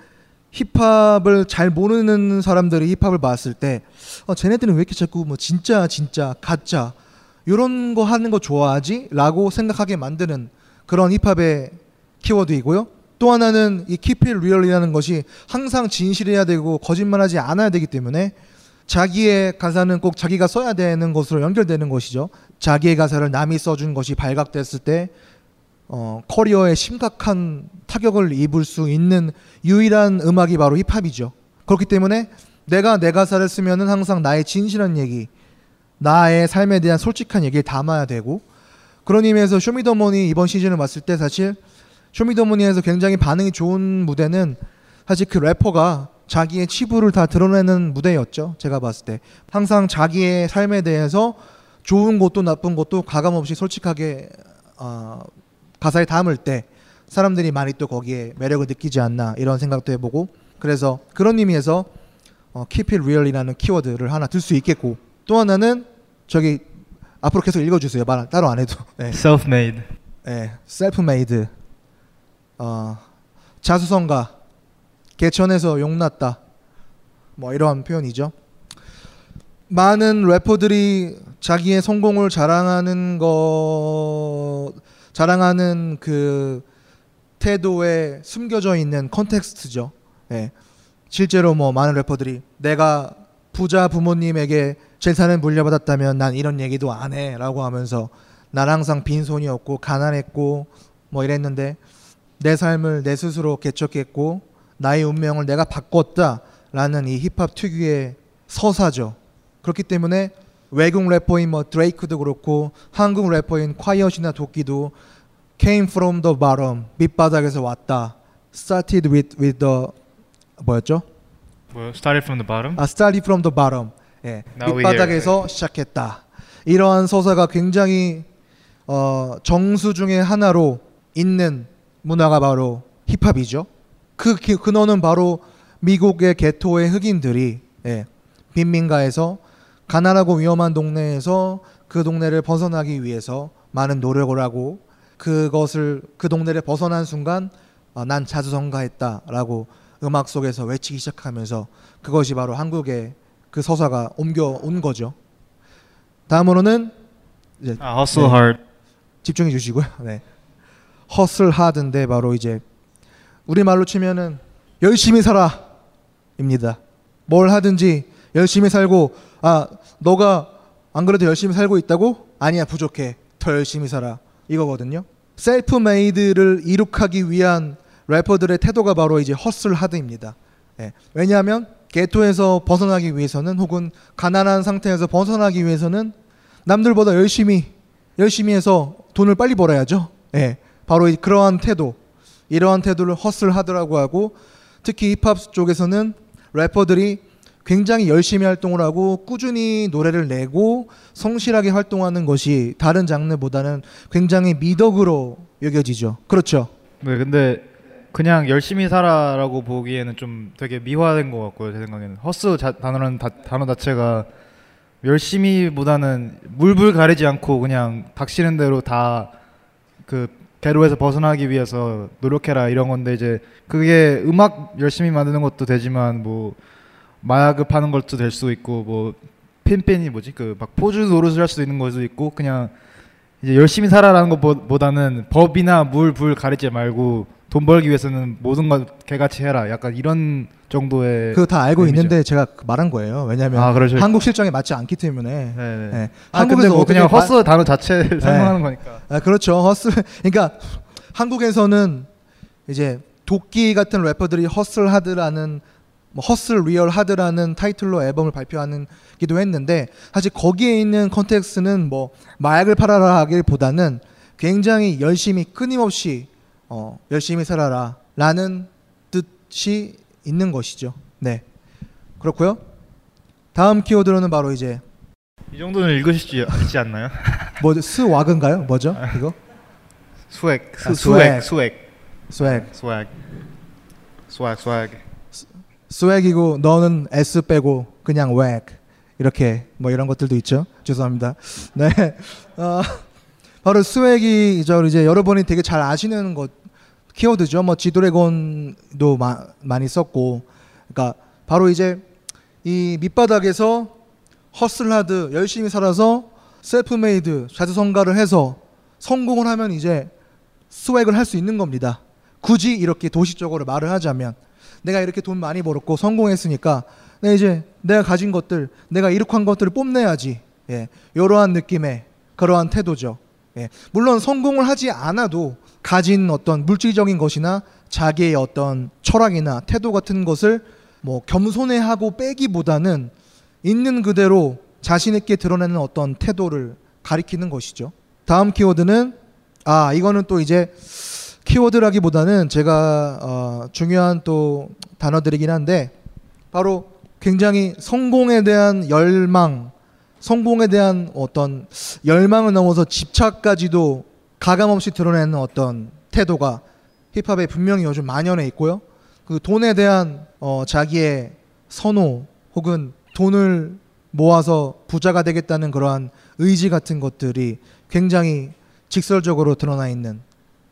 Speaker 7: 힙합을 잘 모르는 사람들이 힙합을 봤을 때 어, 쟤네들은 왜 이렇게 자꾸 뭐 진짜 진짜 가짜 이런 거 하는 거 좋아하지?라고 생각하게 만드는 그런 힙합의 키워드이고요. 또 하나는 이 it real이라는 것이 항상 진실해야 되고 거짓말하지 않아야 되기 때문에 자기의 가사는 꼭 자기가 써야 되는 것으로 연결되는 것이죠. 자기의 가사를 남이 써준 것이 발각됐을 때 어, 커리어에 심각한 타격을 입을 수 있는 유일한 음악이 바로 힙합이죠. 그렇기 때문에 내가 내 가사를 쓰면은 항상 나의 진실한 얘기, 나의 삶에 대한 솔직한 얘기를 담아야 되고 그런 의미에서 쇼미더머니 이번 시즌을 봤을 때 사실 쇼미더머니에서 굉장히 반응이 좋은 무대는 사실 그 래퍼가 자기의 치부를 다 드러내는 무대였죠. 제가 봤을 때 항상 자기의 삶에 대해서 좋은 것도 나쁜 것도 가감 없이 솔직하게 어, 가사에 담을 때 사람들이 많이 또 거기에 매력을 느끼지 않나 이런 생각도 해보고 그래서 그런 의미에서 어, Keep it real이라는 키워드를 하나 들 수 있겠고 또 하나는 저기 앞으로 계속 읽어주세요. 말 따로 안 해도. 네.
Speaker 9: Self-made.
Speaker 7: 네, self-made. 어, 자수성가, 개천에서 용났다. 뭐 이러한 표현이죠. 많은 래퍼들이 자기의 성공을 자랑하는 거 자랑하는 그 태도에 숨겨져 있는 컨텍스트죠. 예. 실제로 뭐 많은 래퍼들이 내가 부자 부모님에게 재산을 물려받았다면 난 이런 얘기도 안 해라고 하면서 난 항상 빈손이었고 가난했고 뭐 이랬는데 내 삶을 내 스스로 개척했고 나의 운명을 내가 바꿨다라는 이 힙합 특유의 서사죠. 그렇기 때문에 외국 래퍼인 뭐 드레이크도 그렇고 한국 래퍼인 콰이엇이나 도끼도 came from the bottom 밑바닥에서 왔다. started with with the 뭐였죠?
Speaker 9: 뭐 started from the bottom.
Speaker 7: 아, started from the bottom. 예,
Speaker 9: Now we
Speaker 7: 밑바닥에서 시작했다. 이러한 서사가 굉장히 어, 정수 중의 하나로 있는 문화가 바로 힙합이죠. 그 기- 근원은 바로 미국의 개토의 흑인들이 예, 빈민가에서 가난하고 위험한 동네에서 그 동네를 벗어나기 위해서 많은 노력을 하고 그것을 그 동네를 벗어난 순간 아, 난 자주성가했다라고 음악 속에서 외치기 시작하면서 그것이 바로 한국의 그 서사가 옮겨온 거죠. 다음으로는 이제
Speaker 9: 아, hustle hard.
Speaker 7: 집중해 주시고요. 네. hustle hard인데 바로 이제 우리 말로 치면은 열심히 살아입니다. 뭘 하든지 열심히 살고 아 너가 안 그래도 열심히 살고 있다고? 아니야 부족해. 더 열심히 살아. 이거거든요. self made를 이룩하기 위한 래퍼들의 태도가 바로 이제 hustle hard입니다. 예. 왜냐하면 게토에서 벗어나기 위해서는 혹은 가난한 상태에서 벗어나기 위해서는 남들보다 열심히 열심히 해서 돈을 빨리 벌어야죠. 예. 바로 이 그러한 태도, 이러한 태도를 허슬 하드라고 하고 특히 힙합 쪽에서는 래퍼들이 굉장히 열심히 활동을 하고 꾸준히 노래를 내고 성실하게 활동하는 것이 다른 장르보다는 굉장히 미덕으로 여겨지죠. 그렇죠.
Speaker 9: 네, 근데 그냥 열심히 살아라고 보기에는 좀 되게 미화된 것 같고요, 제 생각에는. 허스 자, 단어라는 다- 단어 자체가 열심히보다는 물불 가리지 않고 그냥 닥치는 대로 다그 괴로에서 벗어나기 위해서 노력해라 이런 건데 이제 그게 음악 열심히 만드는 것도 되지만 뭐 마약을 파는 것도 될수 있고 뭐 핀핀이 뭐지 그 막 포즈 노릇을 할 수도 있는 것도 있고 그냥 이제 열심히 살아라는 것보다는 법이나 물, 불 가리지 말고 돈 벌기 위해서는 모든 것 개같이 해라. 약간 이런 정도의
Speaker 7: 그거 다 알고
Speaker 9: 의미죠.
Speaker 7: 있는데 제가 말한 거예요. 왜냐하면
Speaker 9: 아.
Speaker 7: 한국 실정에 맞지 않기 때문에.
Speaker 9: 네네.
Speaker 7: 예.
Speaker 9: 아, 근데 뭐 그냥
Speaker 7: 마-
Speaker 9: 허스 단어 자체를
Speaker 7: 네.
Speaker 9: 설명하는 거니까.
Speaker 7: 아, 그렇죠. hustle. 그러니까 한국에서는 이제 도끼 같은 래퍼들이 hustle hard라는 뭐 hustle real hard라는 타이틀로 앨범을 발표하는 기도 했는데 사실 거기에 있는 context는 뭐 마약을 팔아라 하기보다는 굉장히 열심히 끊임없이 어, 열심히 살아라 라는 뜻이 있는 것이죠. 네. 그렇고요. 다음 키워드로는 바로 이제
Speaker 9: 이 정도는 읽으시지 않나요?
Speaker 7: 뭐 swag인가요? 뭐죠? 이거?
Speaker 9: swag,
Speaker 7: 아,
Speaker 9: 스, swag, swag, swag. swag, swag,
Speaker 7: swag. swag이고 너는 S 빼고 그냥 웩 이렇게 뭐 이런 것들도 있죠. 죄송합니다. 네, 어, 바로 swag이 저 이제 여러분이 되게 잘 아시는 것 키워드죠. 뭐 지드래곤도 마, 많이 썼고, 그러니까 바로 이제 이 밑바닥에서 hustle hard 열심히 살아서 self made 자수성가를 해서 성공을 하면 이제 swag을 할 수 있는 겁니다. 굳이 이렇게 도식적으로 말을 하자면 내가 이렇게 돈 많이 벌었고 성공했으니까 내 이제 내가 가진 것들, 내가 이룩한 것들을 뽐내야지. 예, 이러한 느낌의 그러한 태도죠. 예, 물론 성공을 하지 않아도 가진 어떤 물질적인 것이나 자기의 어떤 철학이나 태도 같은 것을 뭐 겸손해하고 빼기보다는 있는 그대로 자신 있게 드러내는 어떤 태도를 가리키는 것이죠. 다음 키워드는 아 이거는 또 이제 키워드라기보다는 제가 어, 중요한 또 단어들이긴 한데 바로 굉장히 성공에 대한 열망, 성공에 대한 어떤 열망을 넘어서 집착까지도 가감없이 드러내는 어떤 태도가 힙합에 분명히 요즘 만연해 있고요. 그 돈에 대한 어, 자기의 선호 혹은 돈을 모아서 부자가 되겠다는 그러한 의지 같은 것들이 굉장히 직설적으로 드러나 있는 뭐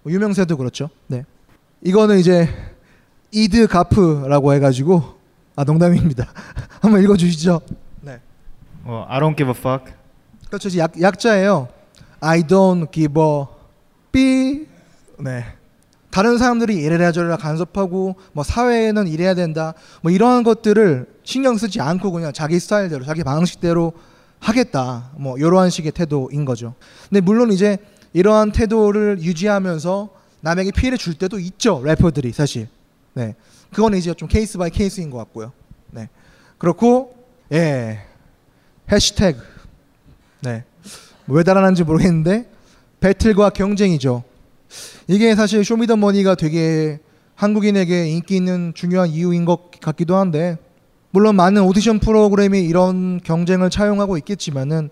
Speaker 7: 유명세도 그렇죠. 네. 이거는 이제 이드 가프라고 해가지고 아 농담입니다. 한번 읽어주시죠. 네.
Speaker 9: 뭐 I don't give a fuck.
Speaker 7: 그렇죠. 약, 약자예요. I don't give a B. 네. 다른 사람들이 이래라 저래라 간섭하고 뭐 사회에는 이래야 된다. 뭐 이러한 것들을 신경 쓰지 않고 그냥 자기 스타일대로 자기 방식대로 하겠다. 뭐 이러한 식의 태도인 거죠. 근데 물론 이제 이러한 태도를 유지하면서 남에게 피해를 줄 때도 있죠. 래퍼들이 사실. 네. 그거는 이제 좀 case by case인 것 같고요. 네. 그렇고 예. 해시태그. 네. 왜 달아놨는지 모르겠는데 battle과 경쟁이죠. 이게 사실 쇼미더머니가 되게 한국인에게 인기 있는 중요한 이유인 것 같기도 한데 물론 많은 오디션 프로그램이 이런 경쟁을 차용하고 있겠지만은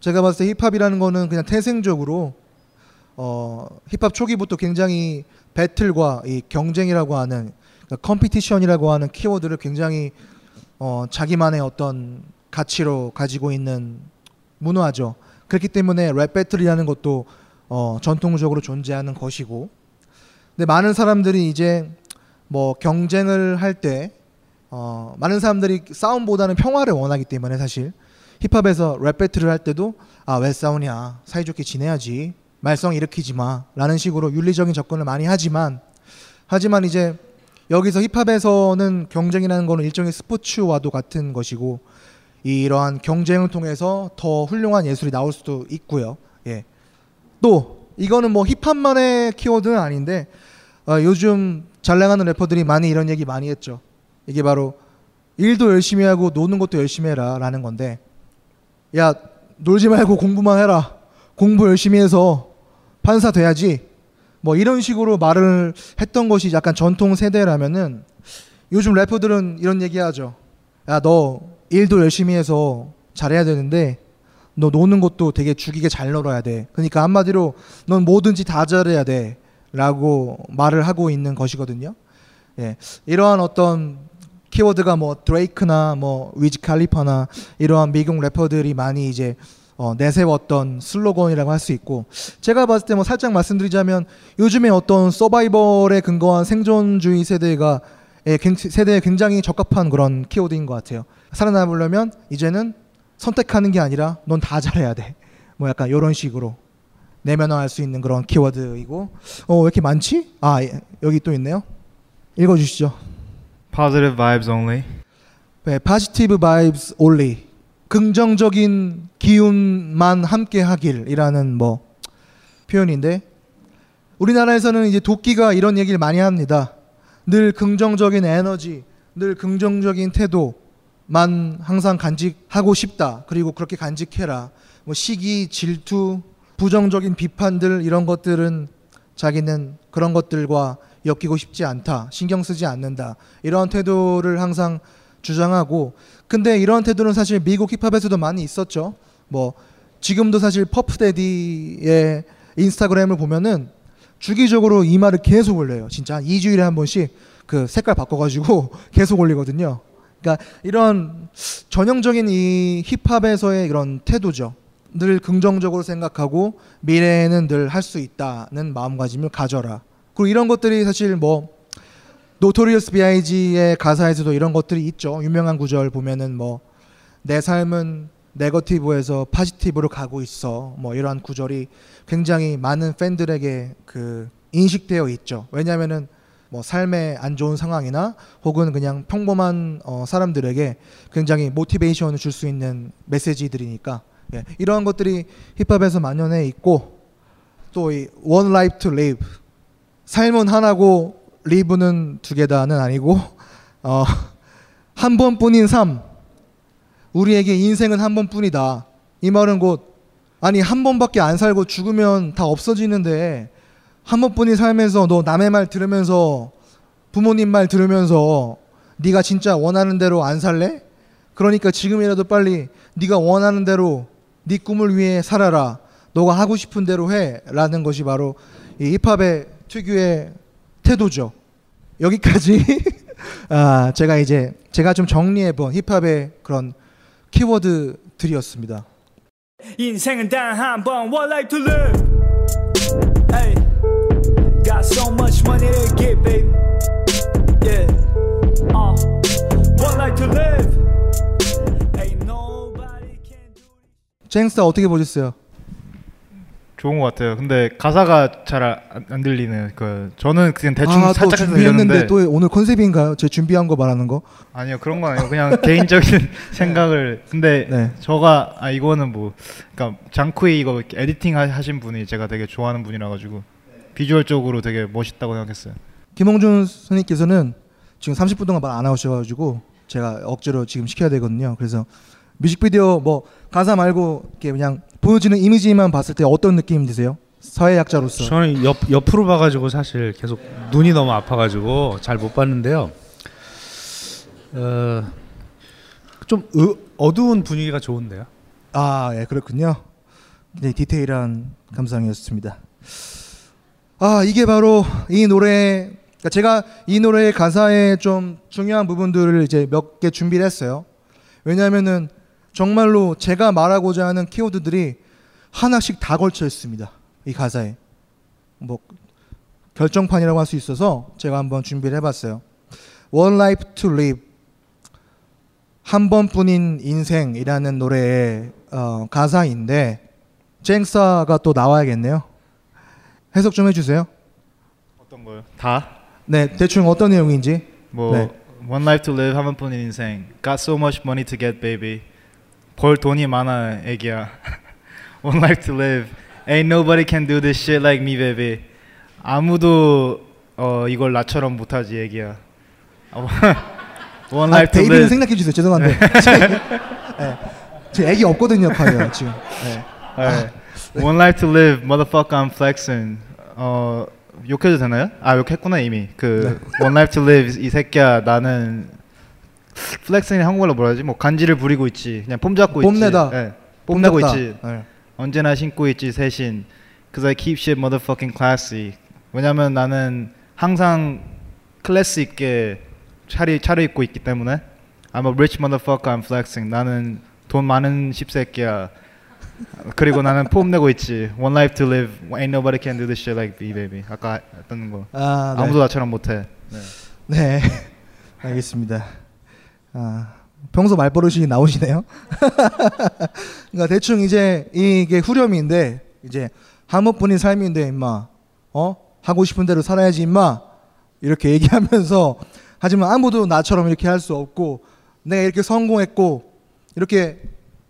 Speaker 7: 제가 봤을 때 힙합이라는 거는 그냥 태생적으로 어 힙합 초기부터 굉장히 배틀과 이 경쟁이라고 하는 그러니까 competition이라고 하는 키워드를 굉장히 어 자기만의 어떤 가치로 가지고 있는 문화죠. 그렇기 때문에 랩 배틀이라는 것도 어 전통적으로 존재하는 것이고. 근데 많은 사람들이 이제 뭐 경쟁을 할때 어, 많은 사람들이 싸움보다는 평화를 원하기 때문에 사실 힙합에서 랩 배틀을 할 때도 아 왜 싸우냐 사이좋게 지내야지 말썽 일으키지 마라는 식으로 윤리적인 접근을 많이 하지만 하지만 이제 여기서 힙합에서는 경쟁이라는 거는 일종의 스포츠와도 같은 것이고 이러한 경쟁을 통해서 더 훌륭한 예술이 나올 수도 있고요. 예. 또 이거는 뭐 힙합만의 키워드는 아닌데 어, 요즘 잘 나가는 래퍼들이 많이 이런 얘기 많이 했죠. 이게 바로 일도 열심히 하고 노는 것도 열심히 해라라는 건데 야 놀지 말고 공부만 해라. 공부 열심히 해서 판사 돼야지. 뭐 이런 식으로 말을 했던 것이 약간 전통 세대라면은 요즘 래퍼들은 이런 얘기하죠. 야 너 일도 열심히 해서 잘해야 되는데 너 노는 것도 되게 죽이게 잘 놀아야 돼. 그러니까 한마디로 넌 뭐든지 다 잘해야 돼. 라고 말을 하고 있는 것이거든요. 예. 이러한 어떤 키워드가 뭐 드레이크나 뭐 위즈 칼리파나 이러한 미국 래퍼들이 많이 이제 어, 내세웠던 슬로건이라고 할 수 있고 제가 봤을 때 뭐 살짝 말씀드리자면 요즘에 어떤 서바이벌에 근거한 생존주의 세대가 예, 갱- 세대에 굉장히 적합한 그런 키워드인 것 같아요. 살아남으려면 이제는 선택하는 게 아니라 넌 다 잘해야 돼. 뭐 약간 이런 식으로 내면화할 수 있는 그런 키워드이고 어 왜 이렇게 많지? 아 예, 여기 또 있네요. 읽어주시죠.
Speaker 9: Positive vibes only.
Speaker 7: 네, positive vibes only. 긍정적인 기운만 함께 하길이라는 뭐 표현인데 우리나라에서는 이제 도끼가 이런 얘기를 많이 합니다. 늘 긍정적인 에너지, 늘 긍정적인 태도만 항상 간직하고 싶다. 그리고 그렇게 간직해라. 뭐 시기, 질투, 부정적인 비판들 이런 것들은 자기는 그런 것들과 엮이고 싶지 않다. 신경 쓰지 않는다. 이런 태도를 항상 주장하고 근데 이런 태도는 사실 미국 힙합에서도 많이 있었죠. 뭐 지금도 사실 퍼프데디의 인스타그램을 보면은 주기적으로 이 말을 계속 올려요. 진짜 한 2주일에 한 번씩 그 색깔 바꿔가지고 계속 올리거든요. 그러니까 이런 전형적인 이 힙합에서의 이런 태도죠. 늘 긍정적으로 생각하고 미래에는 늘 할 수 있다는 마음가짐을 가져라. 그리고 이런 것들이 사실 뭐 노토리어스 B.I.G의 가사에서도 이런 것들이 있죠. 유명한 구절 보면은 뭐 내 삶은 negative에서 positive로 가고 있어. 뭐 이러한 구절이 굉장히 많은 팬들에게 그 인식되어 있죠. 왜냐하면은 뭐 삶의 안 좋은 상황이나 혹은 그냥 평범한 어, 사람들에게 굉장히 모티베이션을 줄 수 있는 메시지들이니까 예, 이러한 것들이 힙합에서 만연해 있고 또 이 one life to live 삶은 하나고 리브는 두 개다는 아니고 어, 한 번뿐인 삶 우리에게 인생은 한 번뿐이다 이 말은 곧 아니 한 번밖에 안 살고 죽으면 다 없어지는데 한 번뿐인 삶에서 너 남의 말 들으면서 부모님 말 들으면서 네가 진짜 원하는 대로 안 살래? 그러니까 지금이라도 빨리 네가 원하는 대로 네 꿈을 위해 살아라. 너가 하고 싶은 대로 해라는 것이 바로 이 힙합의 특유의 태도죠. 여기까지 아, 제가 이제 제가 좀 정리해 본 힙합의 그런 키워드들이었습니다.
Speaker 13: 인생은 단 한번 One life to live Hey Got so much money to get baby Yeah uh. One life to live
Speaker 7: 쟁스타 어떻게 보셨어요?
Speaker 9: 좋은 것 같아요. 근데 가사가 잘 안 들리는 그 저는 그냥 대충
Speaker 7: 아, 또
Speaker 9: 살짝 준비했는데
Speaker 7: 또 오늘 컨셉인가요? 제 준비한 거 말하는 거?
Speaker 9: 아니요 그런 건 아니고 그냥 개인적인 생각을 근데
Speaker 7: 네.
Speaker 9: 저가 아 이거는 뭐 그러니까 장쿠이 이거 에디팅 하- 하신 분이 제가 되게 좋아하는 분이라 가지고 비주얼적으로 되게 멋있다고 생각했어요.
Speaker 7: 김홍준 선생님께서는 지금 30분 동안 말 안 하셔가지고 제가 억지로 지금 시켜야 되거든요. 그래서 뮤직비디오 뭐 가사 말고 이렇게 그냥 보여지는 이미지만 봤을 때 어떤 느낌 드세요? 사회학자로서.
Speaker 8: 저는 옆 옆으로 봐가지고 사실 계속 눈이 너무 아파가지고 잘 못 봤는데요. 어, 좀 으, 어두운 분위기가 좋은데요.
Speaker 7: 아, 예, 그렇군요. 네, 디테일한 감상이었습니다. 아, 이게 바로 이 노래, 그러니까 제가 이 노래의 가사에 좀 중요한 부분들을 이제 몇 개 준비를 했어요. 왜냐하면은 정말로 제가 말하고자 하는 키워드들이 하나씩 다 걸쳐 있습니다. 이 가사에. 뭐, 결정판이라고 할 수 있어서 제가 한번 준비를 해봤어요. One Life to Live. 한 번뿐인 인생이라는 노래의 어, 가사인데 쟁사가 또 나와야겠네요. 해석 좀 해주세요.
Speaker 9: 어떤 거요? 다?
Speaker 7: 네, 대충 어떤 내용인지.
Speaker 9: 뭐
Speaker 7: 네.
Speaker 9: One life to live 한 번뿐인 인생. Got so much money to get baby. 벌 돈이 많아 애기야. One life to live. Ain't nobody can do this shit like me baby. 아무도 어 이걸 나처럼 못하지 애기야. One
Speaker 7: 아,
Speaker 9: life to
Speaker 7: 베이비는
Speaker 9: live.
Speaker 7: 생략해 주세요. 죄송한데. 제, 네. 제 애기 없거든요, 과연 지금. 네.
Speaker 9: 네. One life to live, motherfucker, I'm flexing. 어 욕해도 되나요? 아 욕했구나 이미. 그 One life to live 이 새끼야 나는 flexing 한국말로 뭐라 하지? 뭐 간지를 부리고 있지. 그냥 폼 잡고
Speaker 7: 뽐내다.
Speaker 9: 있지. 네. 뽐내고
Speaker 7: 뽐냈다.
Speaker 9: 있지.
Speaker 7: 네.
Speaker 9: 언제나 신고 있지 새신. Cause I keep shit motherfucking classy. 왜냐면 나는 항상 클래스 있게 차리 차려 입고 있기 때문에. I'm a rich motherfucker, I'm flexing. 나는 돈 많은 십새끼야. 그리고 나는 폼 내고 있지. One life to live. Ain't nobody can do this shit like me, baby. 아까 했던 거.
Speaker 7: 아, 네.
Speaker 9: 아무도 나처럼 못해. 네.
Speaker 7: 네, 알겠습니다. 아, 평소 말버릇이 나오시네요. 그러니까 대충 이제 이게 후렴인데 이제 한 번뿐인 삶인데 임마, 어 하고 싶은 대로 살아야지 임마 이렇게 얘기하면서 하지만 아무도 나처럼 이렇게 할 수 없고 내가 이렇게 성공했고 이렇게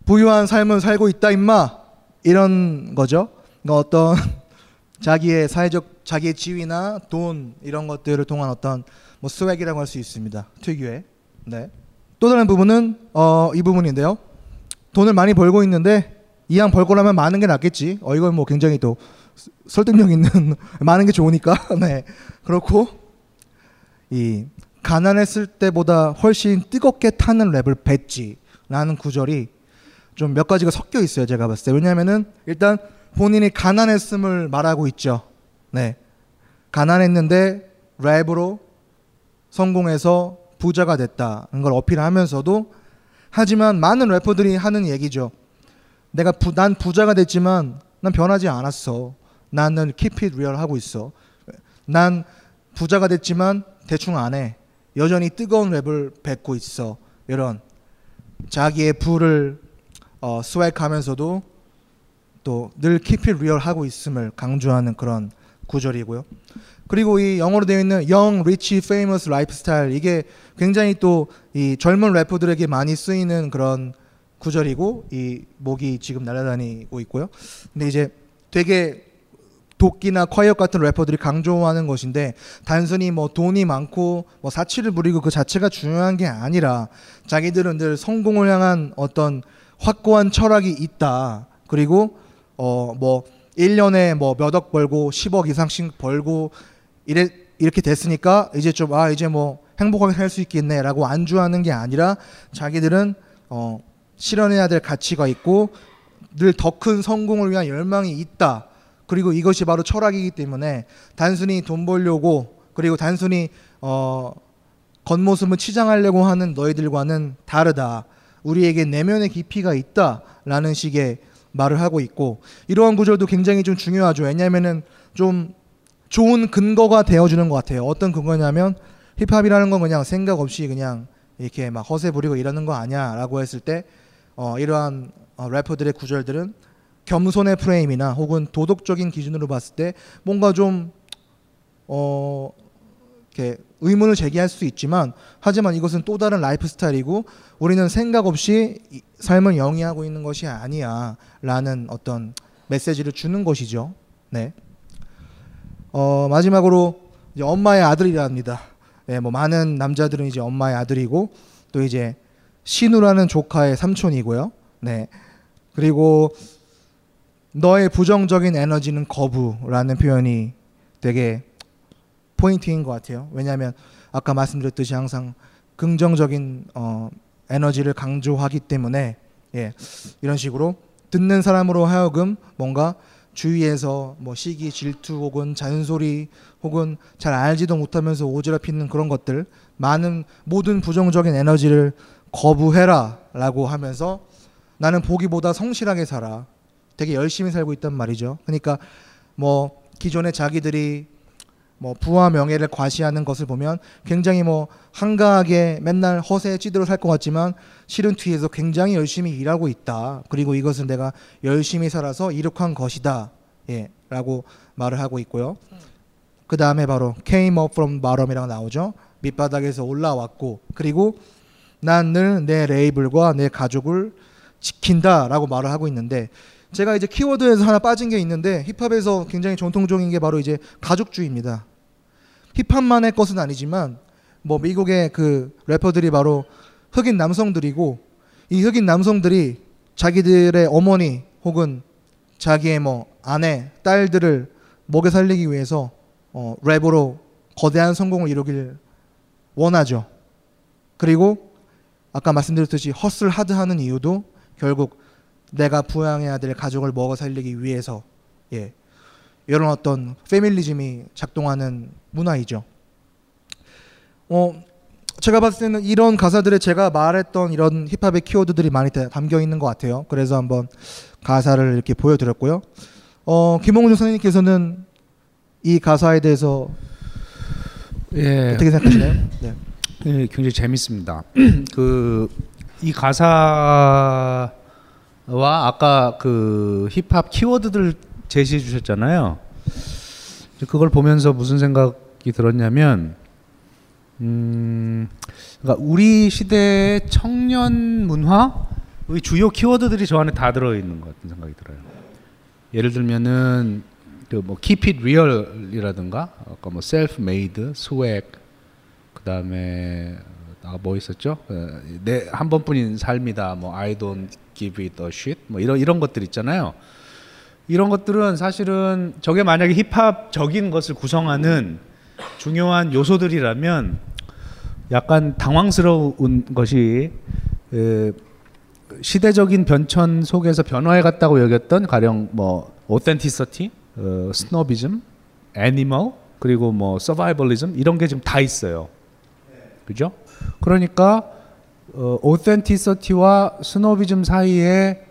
Speaker 7: 부유한 삶을 살고 있다 임마 이런 거죠. 그러니까 어떤 자기의 사회적 자기의 지위나 돈 이런 것들을 통한 어떤 뭐 swag이라고 할 수 있습니다. 특유의. 네. 또 다른 부분은 어, 이 부분인데요. 돈을 많이 벌고 있는데 이왕 벌 거라면 많은 게 낫겠지. 어 이건 뭐 굉장히 또 스- 설득력 있는 많은 게 좋으니까. 네. 그렇고 이 가난했을 때보다 훨씬 뜨겁게 타는 랩을 뱉지라는 구절이 좀 몇 가지가 섞여 있어요. 제가 봤을 때. 왜냐하면은 일단 본인이 가난했음을 말하고 있죠. 네. 가난했는데 랩으로 성공해서 부자가 됐다는 걸 어필하면서도 하지만 많은 래퍼들이 하는 얘기죠. 내가 부, 난 부자가 됐지만 난 변하지 않았어. 나는 keep it real 하고 있어. 난 부자가 됐지만 대충 안 해. 여전히 뜨거운 랩을 뱉고 있어. 이런 자기의 부를 어, 스웩하면서도 또 늘 keep it real 하고 있음을 강조하는 그런 구절이고요. 그리고 이 영어로 되어 있는 young, rich, famous lifestyle 이게 굉장히 또 이 젊은 래퍼들에게 많이 쓰이는 그런 구절이고 이 목이 지금 날아다니고 있고요. 근데 이제 되게 도끼나 콰이엇 같은 래퍼들이 강조하는 것인데 단순히 뭐 돈이 많고 뭐 사치를 부리고 그 자체가 중요한 게 아니라 자기들은 늘 성공을 향한 어떤 확고한 철학이 있다. 그리고 어뭐 1년에 뭐 몇 억 벌고 10억 이상씩 벌고 이래 이렇게 됐으니까 이제 좀 아 이제 뭐 행복하게 살 수 있겠네라고 안주하는 게 아니라 자기들은 어 실현해야 될 가치가 있고 늘 더 큰 성공을 위한 열망이 있다. 그리고 이것이 바로 철학이기 때문에 단순히 돈 벌려고 그리고 단순히 어 겉모습을 치장하려고 하는 너희들과는 다르다. 우리에게 내면의 깊이가 있다라는 식의 말을 하고 있고 이러한 구절도 굉장히 좀 중요하죠. 왜냐하면은 좀 좋은 근거가 되어주는 것 같아요. 어떤 근거냐면 힙합이라는 건 그냥 생각 없이 그냥 이렇게 막 허세 부리고 이러는 거 아니야라고 했을 때 어, 이러한 어, 래퍼들의 구절들은 겸손의 프레임이나 혹은 도덕적인 기준으로 봤을 때 뭔가 좀 어, 이렇게 의문을 제기할 수 있지만 하지만 이것은 또 다른 라이프 스타일이고 우리는 생각 없이 이 삶을 영위하고 있는 것이 아니야 라는 어떤 메시지를 주는 것이죠. 네. 어, 마지막으로 이제 엄마의 아들이랍니다. 예, 뭐 많은 남자들은 이제 엄마의 아들이고 또 이제 신우라는 조카의 삼촌이고요. 네. 그리고 너의 부정적인 에너지는 거부라는 표현이 되게 포인트인 것 같아요. 왜냐하면 아까 말씀드렸듯이 항상 긍정적인 어, 에너지를 강조하기 때문에 예, 이런 식으로 듣는 사람으로 하여금 뭔가 주위에서 뭐 시기, 질투 혹은 잔소리 혹은 잘 알지도 못하면서 오지랖히는 그런 것들 많은 모든 부정적인 에너지를 거부해라라고 하면서 나는 보기보다 성실하게 살아. 되게 열심히 살고 있단 말이죠. 그러니까 뭐 기존에 자기들이 뭐 부와 명예를 과시하는 것을 보면 굉장히 뭐 한가하게 맨날 허세에 찌들어 살 것 같지만 실은 뒤에서 굉장히 열심히 일하고 있다. 그리고 이것은 내가 열심히 살아서 이룩한 것이다. 예, 라고 말을 하고 있고요. 그 다음에 바로 came up from bottom이라고 나오죠. 밑바닥에서 올라왔고 그리고 난 늘 내 레이블과 내 가족을 지킨다라고 말을 하고 있는데 제가 이제 키워드에서 하나 빠진 게 있는데 힙합에서 굉장히 전통적인 게 바로 이제 가족주의입니다. 힙합만의 것은 아니지만 뭐 미국의 그 래퍼들이 바로 흑인 남성들이고 이 흑인 남성들이 자기들의 어머니 혹은 자기의 뭐 아내, 딸들을 먹여 살리기 위해서 어, 랩으로 거대한 성공을 이루길 원하죠. 그리고 아까 말씀드렸듯이 헛슬 하드하는 이유도 결국 내가 부양해야 될 가족을 먹어 살리기 위해서 예 이런 어떤 페밀리즘이 작동하는 문화이죠. 어 제가 봤을 때는 이런 가사들에 제가 말했던 이런 힙합의 키워드들이 많이 다- 담겨 있는 것 같아요. 그래서 한번 가사를 이렇게 보여드렸고요. 어 김홍준 선생님께서는 이 가사에 대해서
Speaker 8: 예.
Speaker 7: 어떻게 생각하시나요? 네.
Speaker 8: 예, 굉장히 재밌습니다. 그 이 가사와 아까 그 힙합 키워드들 제시해 주셨잖아요. 그걸 보면서 무슨 생각이 들었냐면, 음, 그러니까 우리 시대의 청년 문화의 주요 키워드들이 저 안에 다 들어 있는 것 같은 생각이 들어요. 예를 들면은 그뭐 keep it real이라든가 아까 뭐 self made, swag, 그 다음에 아뭐 있었죠? 내 한 번뿐인 삶이다. 뭐 I don't give it a shit. 뭐 이런 이런 것들 있잖아요. 이런 것들은 사실은 저게 만약에 힙합적인 것을 구성하는 중요한 요소들이라면 약간 당황스러운 것이 에, 시대적인 변천 속에서 변화해 갔다고 여겼던 가령 뭐 어, 스노비즘, animal 그리고 뭐 survivalism 이런 게 지금 다 있어요. 그죠? 그러니까 어, authenticity와 스노비즘 사이에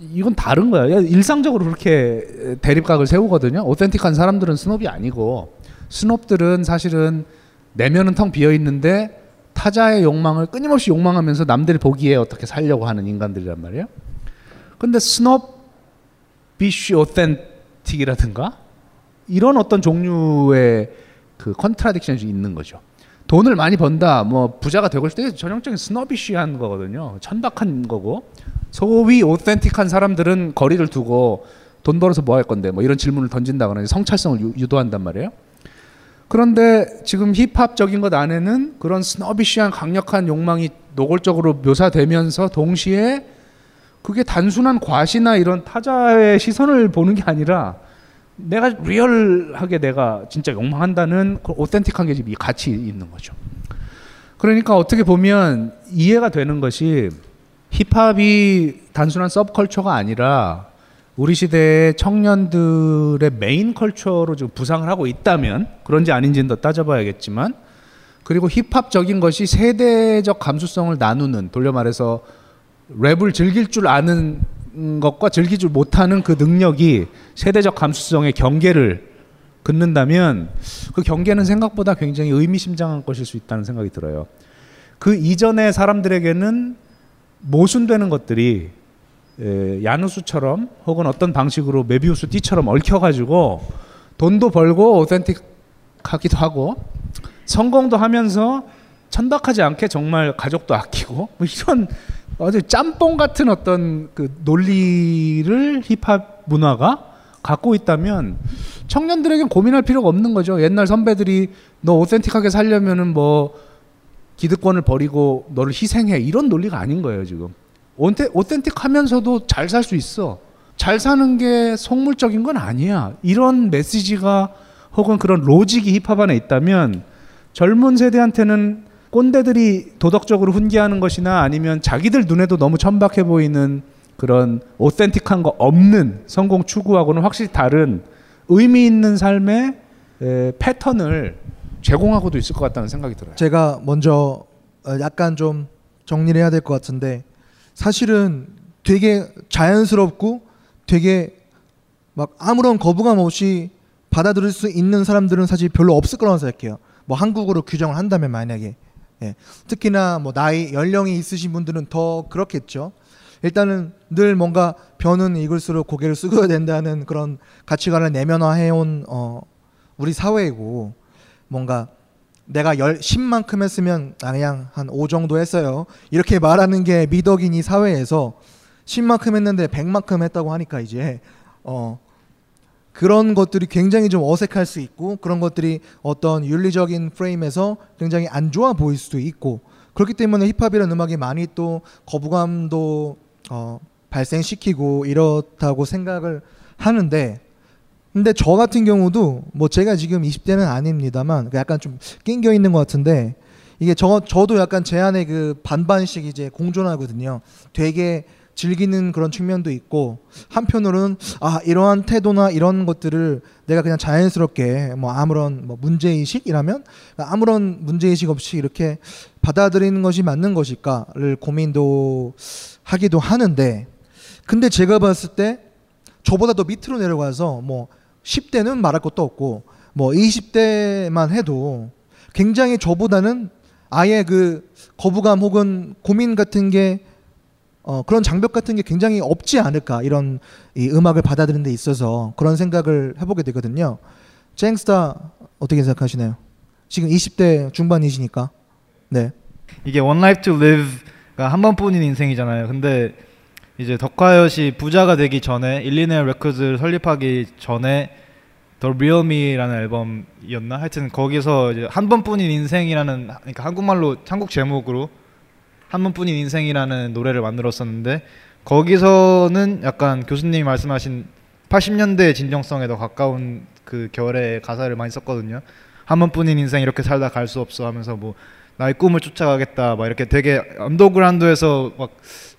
Speaker 8: 이건 다른 거야. 일상적으로 그렇게 대립각을 세우거든요. authentic한 사람들은 snob이 아니고 snob들은 사실은 내면은 텅 비어 있는데 타자의 욕망을 끊임없이 욕망하면서 남들이 보기에 어떻게 살려고 하는 인간들이란 말이에요. 근데 snobbish authentic이라든가 이런 어떤 종류의 그 contradiction이 있는 거죠. 돈을 많이 번다, 뭐 부자가 되고. 이게 전형적인 snobbish한 거거든요. 천박한 거고 소위 authentic한 사람들은 거리를 두고 돈 벌어서 뭐 할 건데 뭐 이런 질문을 던진다거나 성찰성을 유, 유도한단 말이에요. 그런데 지금 힙합적인 것 안에는 그런 snobbish한 강력한 욕망이 노골적으로 묘사되면서 동시에 그게 단순한 과시나 이런 타자의 시선을 보는 게 아니라 내가 리얼하게 내가 진짜 욕망한다는 그 authentic한 게 지금 이 같이 있는 거죠. 그러니까 어떻게 보면 이해가 되는 것이 힙합이 단순한 서브컬처가 아니라 우리 시대의 청년들의 main culture로 지금 부상을 하고 있다면 그런지 아닌지는 더 따져봐야겠지만 그리고 힙합적인 것이 세대적 감수성을 나누는 돌려 말해서 랩을 즐길 줄 아는 것과 즐기지 못하는 그 능력이 세대적 감수성의 경계를 긋는다면 그 경계는 생각보다 굉장히 의미심장한 것일 수 있다는 생각이 들어요. 그 이전의 사람들에게는 모순되는 것들이 에, 야누스처럼 혹은 어떤 방식으로 메비우스 띠처럼 얽혀가지고 돈도 벌고 오센틱하기도 하고 성공도 하면서 천박하지 않게 정말 가족도 아끼고 뭐 이런 아주 짬뽕 같은 어떤 그 논리를 힙합 문화가 갖고 있다면 청년들에겐 고민할 필요가 없는 거죠. 옛날 선배들이 너 오센틱하게 살려면은 뭐 기득권을 버리고 너를 희생해 이런 논리가 아닌 거예요 지금. 오텐틱하면서도 잘 살 수 있어. 잘 사는 게 속물적인 건 아니야. 이런 메시지가 혹은 그런 로직이 힙합 안에 있다면 젊은 세대한테는 꼰대들이 도덕적으로 훈계하는 것이나 아니면 자기들 눈에도 너무 천박해 보이는 그런 오센틱한 거 없는 성공 추구하고는 확실히 다른 의미 있는 삶의 에, 패턴을 제공하고도 있을 것 같다는 생각이 들어요.
Speaker 7: 제가 먼저 어, 약간 좀 정리를 해야 될 것 같은데 사실은 되게 자연스럽고 되게 막 아무런 거부감 없이 받아들일 수 있는 사람들은 사실 별로 없을 거라고 생각해요. 뭐 한국어로 규정을 한다면 만약에 예. 특히나 뭐 나이 연령이 있으신 분들은 더 그렇겠죠. 일단은 늘 뭔가 변은 익을수록 고개를 숙여야 된다는 그런 가치관을 내면화해온 어, 우리 사회이고 뭔가 내가 열 10만큼 했으면 아 그냥 한 5 정도 했어요. 이렇게 말하는 게 미덕인 이 사회에서 10만큼 했는데 100만큼 했다고 하니까 이제 어 그런 것들이 굉장히 좀 어색할 수 있고 그런 것들이 어떤 윤리적인 프레임에서 굉장히 안 좋아 보일 수도 있고 그렇기 때문에 힙합이라는 음악이 많이 또 거부감도 어, 발생시키고 이렇다고 생각을 하는데 근데 저 같은 경우도 뭐 제가 지금 20대는 아닙니다만 약간 좀 낑겨 있는 것 같은데 이게 저 저도 약간 제 안에 그 반반씩 이제 공존하거든요. 되게 즐기는 그런 측면도 있고 한편으로는 아 이러한 태도나 이런 것들을 내가 그냥 자연스럽게 뭐 아무런 뭐 문제 의식이라면 아무런 문제 의식 없이 이렇게 받아들이는 것이 맞는 것일까를 고민도 하기도 하는데 근데 제가 봤을 때 저보다 더 밑으로 내려가서 뭐 10대는 말할 것도 없고 뭐 20대만 해도 굉장히 저보다는 아예 그 거부감 혹은 고민 같은 게 어, 그런 장벽 같은 게 굉장히 없지 않을까 이런 이 음악을 받아들이는 데 있어서 그런 생각을 해보게 되거든요. 쟁스타 어떻게 생각하시나요? 지금 20대 중반이시니까. 네.
Speaker 9: 이게 One Life to Live가 한 번뿐인 인생이잖아요. 근데 이제 더콰이엇이 부자가 되기 전에 일리네어 레코드를 설립하기 전에 Real Me라는 앨범이었나? 하여튼 거기서 이제 한 번뿐인 인생이라는 그러니까 한국말로 한국 제목으로 한 번뿐인 인생이라는 노래를 만들었었는데 거기서는 약간 교수님이 말씀하신 80년대 진정성에 더 가까운 그 결의 가사를 많이 썼거든요. 한 번뿐인 인생 이렇게 살다 갈 수 없어 하면서 뭐 나의 꿈을 쫓아가겠다 막 이렇게 되게 언더그라운드에서 막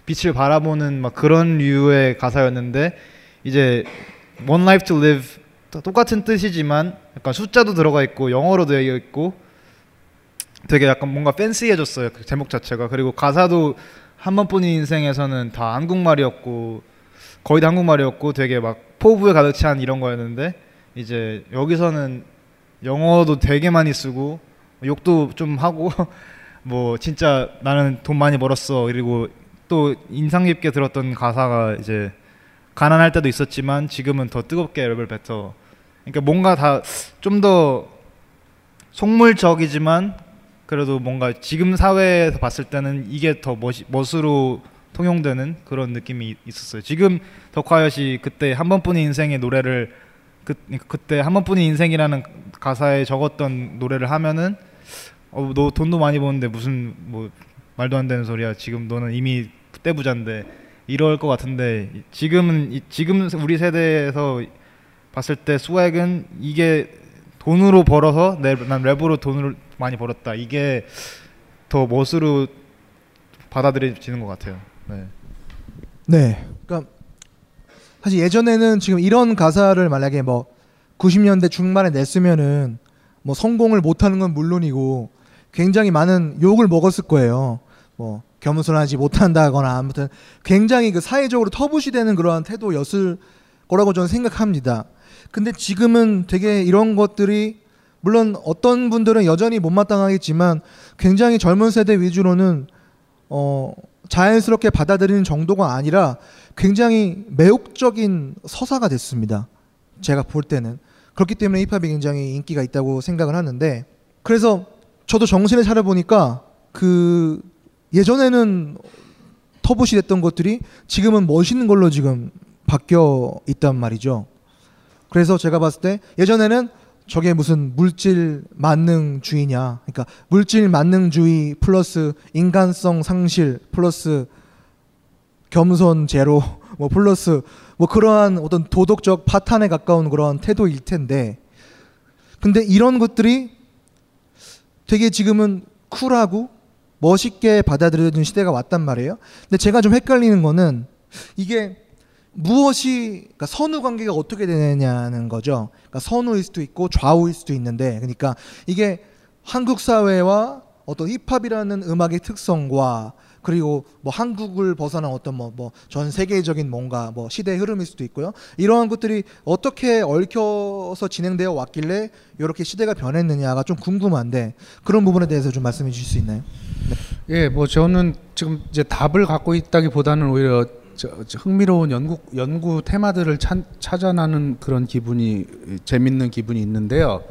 Speaker 9: 빛을 바라보는 막 그런 류의 가사였는데 이제 One Life to Live 똑같은 뜻이지만 약간 숫자도 들어가 있고 영어로 되어 있고 되게 약간 뭔가 팬시해졌어요 그 제목 자체가. 그리고 가사도 한 번뿐인 인생에서는 다 한국말이었고 거의 다 한국말이었고 되게 막 포부에 가득 찬 이런 거였는데 이제 여기서는 영어도 되게 많이 쓰고 욕도 좀 하고 뭐 진짜 나는 돈 많이 벌었어 그리고 또 인상 깊게 들었던 가사가 이제 가난할 때도 있었지만 지금은 더 뜨겁게 랩을 뱉어 그러니까 뭔가 다 좀 더 속물적이지만 그래도 뭔가 지금 사회에서 봤을 때는 이게 더 멋이, 멋으로 통용되는 그런 느낌이 있었어요. 지금 덕화여시 그때 한 번뿐인 인생의 노래를 그, 그때 한 번뿐인 인생이라는 가사에 적었던 노래를 하면은 어, 너 돈도 많이 버는데 무슨 뭐 말도 안 되는 소리야. 지금 너는 이미 떼부자인데 이럴 것 같은데 지금은 지금 우리 세대에서 봤을 때 스웩은 이게 돈으로 벌어서 내, 난 랩으로 돈을 많이 벌었다. 이게 더 멋으로 받아들여지는 것 같아요. 네.
Speaker 7: 네. 그러니까 사실 예전에는 지금 이런 가사를 만약에 뭐 90년대 중반에 냈으면은 뭐 성공을 못하는 건 물론이고 굉장히 많은 욕을 먹었을 거예요. 뭐 겸손하지 못한다거나 아무튼 굉장히 그 사회적으로 터부시되는 그러한 태도였을 거라고 저는 생각합니다. 근데 지금은 되게 이런 것들이 물론 어떤 분들은 여전히 못마땅하겠지만 굉장히 젊은 세대 위주로는 어 자연스럽게 받아들이는 정도가 아니라 굉장히 매혹적인 서사가 됐습니다. 제가 볼 때는 그렇기 때문에 힙합이 굉장히 인기가 있다고 생각을 하는데 그래서 저도 정신을 차려 보니까 그 예전에는 터부시 됐던 것들이 지금은 멋있는 걸로 지금 바뀌어 있단 말이죠. 그래서 제가 봤을 때 예전에는 저게 무슨 물질 만능주의냐? 그러니까 물질 만능주의 플러스 인간성 상실 플러스 겸손 제로 뭐 플러스 뭐 그러한 어떤 도덕적 파탄에 가까운 그런 태도일 텐데 근데 이런 것들이 되게 지금은 쿨하고 멋있게 받아들여진 시대가 왔단 말이에요. 근데 제가 좀 헷갈리는 거는 이게 무엇이 그러니까 선후 관계가 어떻게 되느냐는 거죠. 그러니까 선후일 수도 있고 좌우일 수도 있는데 그러니까 이게 한국 사회와 어떤 힙합이라는 음악의 특성과 그리고 뭐 한국을 벗어난 어떤 뭐 뭐 전 세계적인 뭔가 뭐 시대의 흐름일 수도 있고요. 이러한 것들이 어떻게 얽혀서 진행되어 왔길래 이렇게 시대가 변했느냐가 좀 궁금한데 그런 부분에 대해서 좀 말씀해 주실 수 있나요?
Speaker 8: 예, 뭐 저는 지금 이제 답을 갖고 있다기보다는 오히려 저, 저 흥미로운 연구 연구 테마들을 찾, 찾아나는 그런 기분이 재밌는 기분이 있는데요.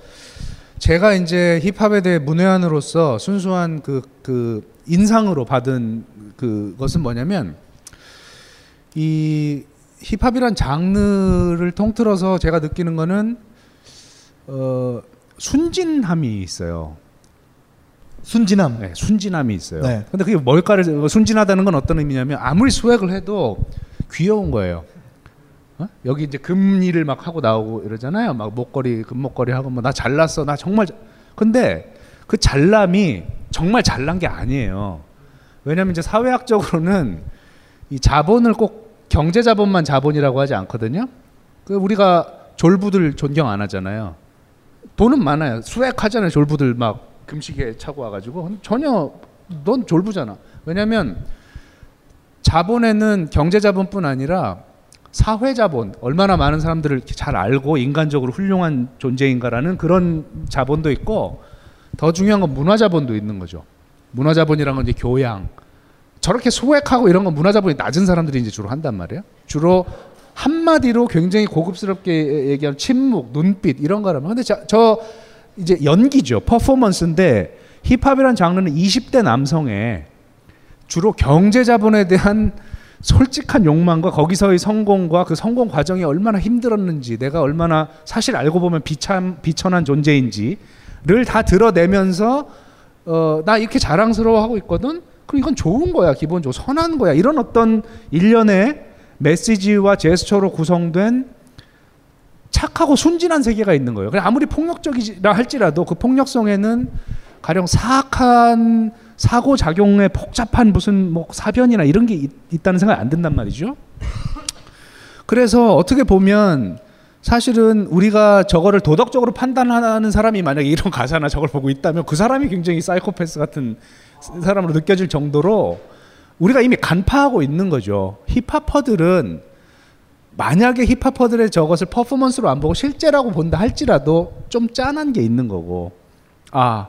Speaker 8: 제가 이제 힙합에 대해 문외한으로서 순수한 그, 그 인상으로 받은 그것은 뭐냐면 이 힙합이란 장르를 통틀어서 제가 느끼는 거는 어 순진함이 있어요.
Speaker 7: 순진함.
Speaker 8: 네, 순진함이 있어요.
Speaker 7: 네.
Speaker 8: 근데 그게 뭘까를 순진하다는 건 어떤 의미냐면 아무리 수액을 해도 귀여운 거예요. 어? 여기 이제 금일을 막 하고 나오고 이러잖아요. 막 목걸이 금목걸이 하고 뭐 나 잘났어. 나 정말 잘- 근데 그 잘남이 정말 잘난 게 아니에요. 왜냐하면 이제 사회학적으로는 이 자본을 꼭 경제 자본만 자본이라고 하지 않거든요. 그 우리가 졸부들 존경 안 하잖아요. 돈은 많아요. 수액하잖아요. 졸부들 막 금시계 차고 와가지고 전혀 넌 졸부잖아. 왜냐하면 자본에는 경제 자본뿐 아니라 사회 자본 얼마나 많은 사람들을 잘 알고 인간적으로 훌륭한 존재인가라는 그런 자본도 있고 더 중요한 건 문화 자본도 있는 거죠. 문화 자본이란 건 이제 교양. 저렇게 소액하고 이런 건 문화 자본이 낮은 사람들이 이제 주로 한단 말이에요. 주로 한마디로 굉장히 고급스럽게 얘기하면 침묵, 눈빛 이런 거라면 근데 저, 저 이제 연기죠. 퍼포먼스인데 힙합이라는 장르는 20대 남성의 주로 경제 자본에 대한 솔직한 욕망과 거기서의 성공과 그 성공 과정이 얼마나 힘들었는지 내가 얼마나 사실 알고 보면 비참 비천한 존재인지를 다 드러내면서 어, 나 이렇게 자랑스러워하고 있거든. 그럼 이건 좋은 거야 기본적으로 선한 거야 이런 어떤 일련의 메시지와 제스처로 구성된 착하고 순진한 세계가 있는 거예요. 그냥 아무리 폭력적이라 할지라도 그 폭력성에는 가령 사악한 사고 작용에 복잡한 무슨 뭐 사변이나 이런 게 있, 있다는 생각이 안 든단 말이죠. 그래서 어떻게 보면 사실은 우리가 저거를 도덕적으로 판단하는 사람이 만약에 이런 가사나 저걸 보고 있다면 그 사람이 굉장히 사이코패스 같은 사람으로 느껴질 정도로 우리가 이미 간파하고 있는 거죠. 힙합퍼들은 만약에 힙합퍼들의 저것을 퍼포먼스로 안 보고 실제라고 본다 할지라도 좀 짠한 게 있는 거고 아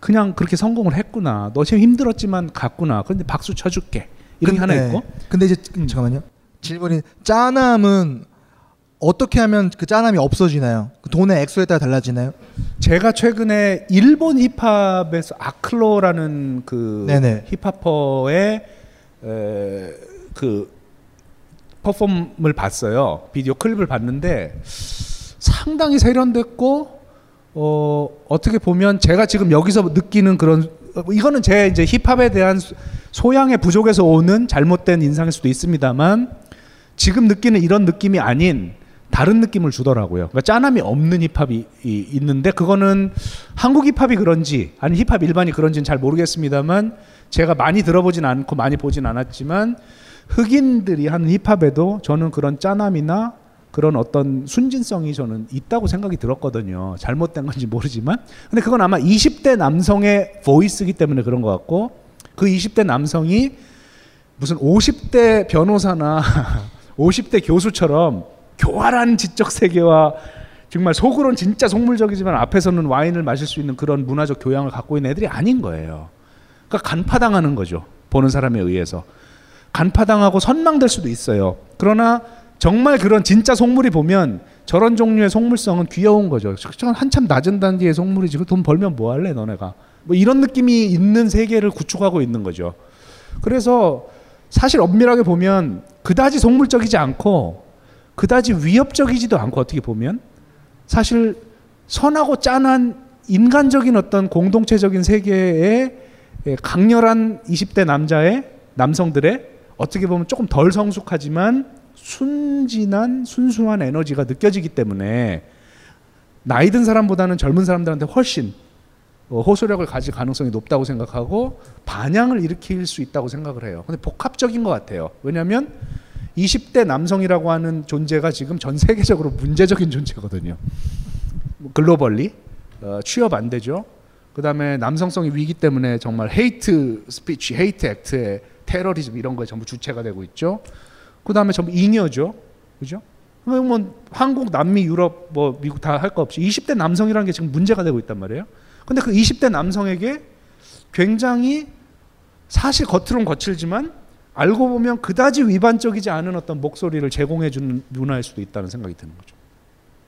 Speaker 8: 그냥 그렇게 성공을 했구나 너 지금 힘들었지만 갔구나 근데 박수 쳐줄게 이런 게 하나
Speaker 7: 네.
Speaker 8: 있고
Speaker 7: 근데 이제 잠깐만요. 질문이 짠함은 어떻게 하면 그 짠함이 없어지나요? 그 돈의 액수에 따라 달라지나요?
Speaker 8: 제가 최근에 일본 힙합에서 아클로라는 그
Speaker 7: 네네.
Speaker 8: 힙합퍼의 에, 그 퍼폼을 봤어요. 비디오 클립을 봤는데 상당히 세련됐고 어, 어떻게 보면 제가 지금 여기서 느끼는 그런 어, 이거는 제 이제 힙합에 대한 소- 소양의 부족에서 오는 잘못된 인상일 수도 있습니다만 지금 느끼는 이런 느낌이 아닌 다른 느낌을 주더라고요. 그러니까 짠함이 없는 힙합이 이- 있는데 그거는 한국 힙합이 그런지 아니 힙합 일반이 그런지는 잘 모르겠습니다만 제가 많이 들어보진 않고 많이 보진 않았지만 흑인들이 하는 힙합에도 저는 그런 짠함이나 그런 어떤 순진성이 저는 있다고 생각이 들었거든요. 잘못된 건지 모르지만. 근데 그건 아마 20대 남성의 보이스기 때문에 그런 것 같고 그 20대 남성이 무슨 50대 변호사나 50대 교수처럼 교활한 지적 세계와 정말 속으로는 진짜 속물적이지만 앞에서는 와인을 마실 수 있는 그런 문화적 교양을 갖고 있는 애들이 아닌 거예요. 그러니까 간파당하는 거죠. 보는 사람에 의해서. 간파당하고 선망될 수도 있어요. 그러나 정말 그런 진짜 속물이 보면 저런 종류의 속물성은 귀여운 거죠. 한참 낮은 단계의 속물이지. 그돈 벌면 뭐 할래 너네가. 뭐 이런 느낌이 있는 세계를 구축하고 있는 거죠. 그래서 사실 엄밀하게 보면 그다지 속물적이지 않고 그다지 위협적이지도 않고 어떻게 보면 사실 선하고 짠한 인간적인 어떤 공동체적인 세계에 예, 강렬한 20대 남자의 남성들의 어떻게 보면 조금 덜 성숙하지만 순진한 순수한 에너지가 느껴지기 때문에 나이 든 사람보다는 젊은 사람들한테 훨씬 어, 호소력을 가질 가능성이 높다고 생각하고 반향을 일으킬 수 있다고 생각을 해요. 근데 복합적인 것 같아요. 왜냐하면 20대 남성이라고 하는 존재가 지금 전 세계적으로 문제적인 존재거든요. 뭐 globally 어, 취업 안 되죠. 그다음에 남성성이 위기 때문에 정말 hate speech, hate act에 테러리즘 이런 거에 전부 주체가 되고 있죠. 그 다음에 전부 잉여죠. 그죠? 뭐 한국, 남미, 유럽, 뭐 미국 다 할 거 없이 20대 남성이라는 게 지금 문제가 되고 있단 말이에요. 근데 그 20대 남성에게 굉장히 사실 겉으로는 거칠지만 알고 보면 그다지 위반적이지 않은 어떤 목소리를 제공해 주는 문화일 수도 있다는 생각이 드는 거죠.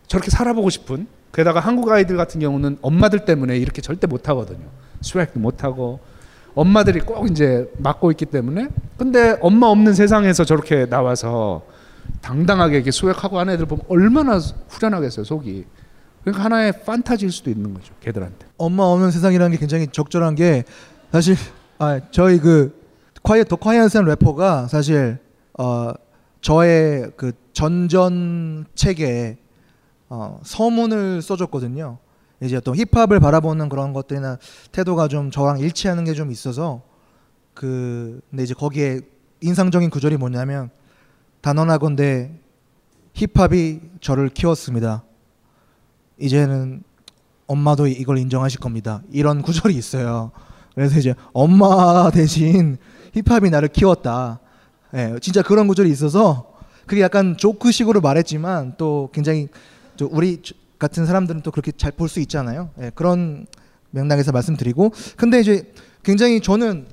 Speaker 8: 저렇게 살아보고 싶은 게다가 한국 아이들 같은 경우는 엄마들 때문에 이렇게 절대 못 하거든요. 스웩도 못 하고 엄마들이 꼭 이제 맡고 있기 때문에. 근데 엄마 없는 세상에서 저렇게 나와서 당당하게 이렇게 수액하고 하는 애들 보면 얼마나 후련하겠어요 속이. 그러니까 하나의 판타지일 수도 있는 거죠 걔들한테.
Speaker 7: 엄마 없는 세상이라는 게 굉장히 적절한 게 사실 아 저희 그 콰이어 더 콰이어스한 래퍼가 사실 어 저의 그 전전 책에 어 서문을 써줬거든요. 이제 또 힙합을 바라보는 그런 것들이나 태도가 좀 저랑 일치하는 게 좀 있어서 그 근데 이제 거기에 인상적인 구절이 뭐냐면 단언하건대 힙합이 저를 키웠습니다. 이제는 엄마도 이걸 인정하실 겁니다. 이런 구절이 있어요. 그래서 이제 엄마 대신 힙합이 나를 키웠다. 예, 진짜 그런 구절이 있어서 그게 약간 조크식으로 말했지만 또 굉장히 또 우리 같은 사람들은 또 그렇게 잘 볼 수 있잖아요. 예, 그런 맥락에서 말씀드리고 근데 이제 굉장히 저는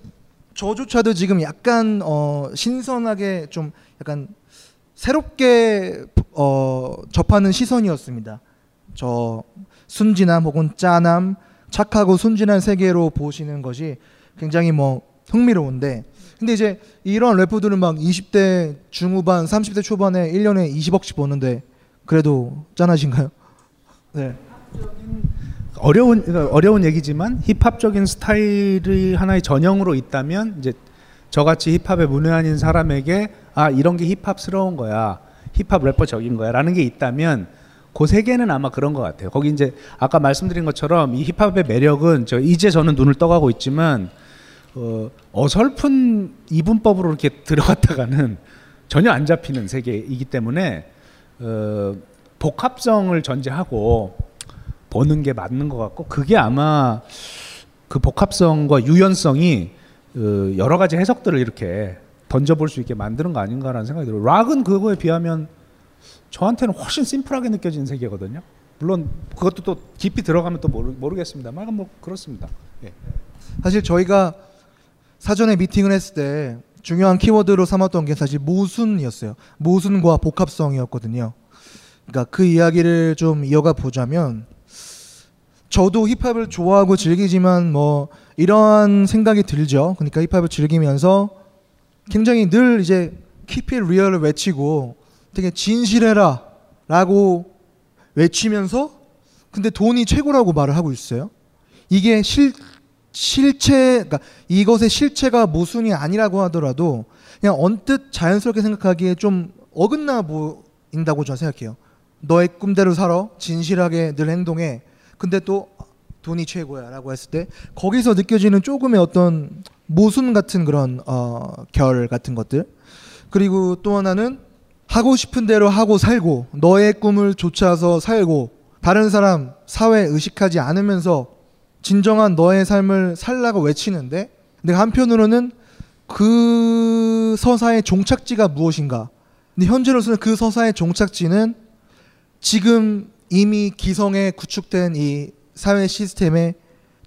Speaker 7: 저조차도 지금 약간 어, 신선하게 좀 약간 새롭게 어, 접하는 시선이었습니다. 저 순진함 혹은 짠함, 착하고 순진한 세계로 보시는 것이 굉장히 뭐 흥미로운데 근데 이제 이런 래퍼들은 막 20대 중후반, 30대 초반에 1년에 20억씩 버는데 그래도 짠하신가요? 네.
Speaker 8: 어려운 어려운 얘기지만 힙합적인 스타일이 하나의 전형으로 있다면 이제 저같이 힙합에 문외한인 사람에게 아 이런 게 힙합스러운 거야 힙합 래퍼적인 거야라는 게 있다면 그 세계는 아마 그런 것 같아요. 거기 이제 아까 말씀드린 것처럼 이 힙합의 매력은 저 이제 저는 눈을 떠가고 있지만 어, 어설픈 이분법으로 이렇게 들어갔다가는 전혀 안 잡히는 세계이기 때문에 어, 복합성을 전제하고 보는 게 맞는 것 같고 그게 아마 그 복합성과 유연성이 어, 여러 가지 해석들을 이렇게 던져볼 수 있게 만드는 거 아닌가라는 생각이 들어요. 락은 그거에 비하면 저한테는 훨씬 심플하게 느껴지는 세계거든요. 물론 그것도 또 깊이 들어가면 또 모르, 모르겠습니다만 뭐 그렇습니다. 예.
Speaker 7: 사실 저희가 사전에 미팅을 했을 때 중요한 키워드로 삼았던 게 사실 모순이었어요. 모순과 복합성이었거든요. 그러니까 그 이야기를 좀 이어가 보자면 저도 힙합을 좋아하고 즐기지만 뭐 이러한 생각이 들죠. 그러니까 힙합을 즐기면서 굉장히 늘 이제 keep it real을 외치고 되게 진실해라 라고 외치면서 근데 돈이 최고라고 말을 하고 있어요. 이게 실, 실체, 그러니까 이것의 실체가 모순이 아니라고 하더라도 그냥 언뜻 자연스럽게 생각하기에 좀 어긋나 보인다고 저는 생각해요. 너의 꿈대로 살아. 진실하게 늘 행동해. 근데 또 돈이 최고야라고 했을 때 거기서 느껴지는 조금의 어떤 모순 같은 그런 어, 결 같은 것들. 그리고 또 하나는 하고 싶은 대로 하고 살고 너의 꿈을 쫓아서 살고 다른 사람 사회 의식하지 않으면서 진정한 너의 삶을 살라고 외치는데 근데 한편으로는 그 서사의 종착지가 무엇인가 근데 현재로서는 그 서사의 종착지는 지금 이미 기성에 구축된 이 사회 시스템의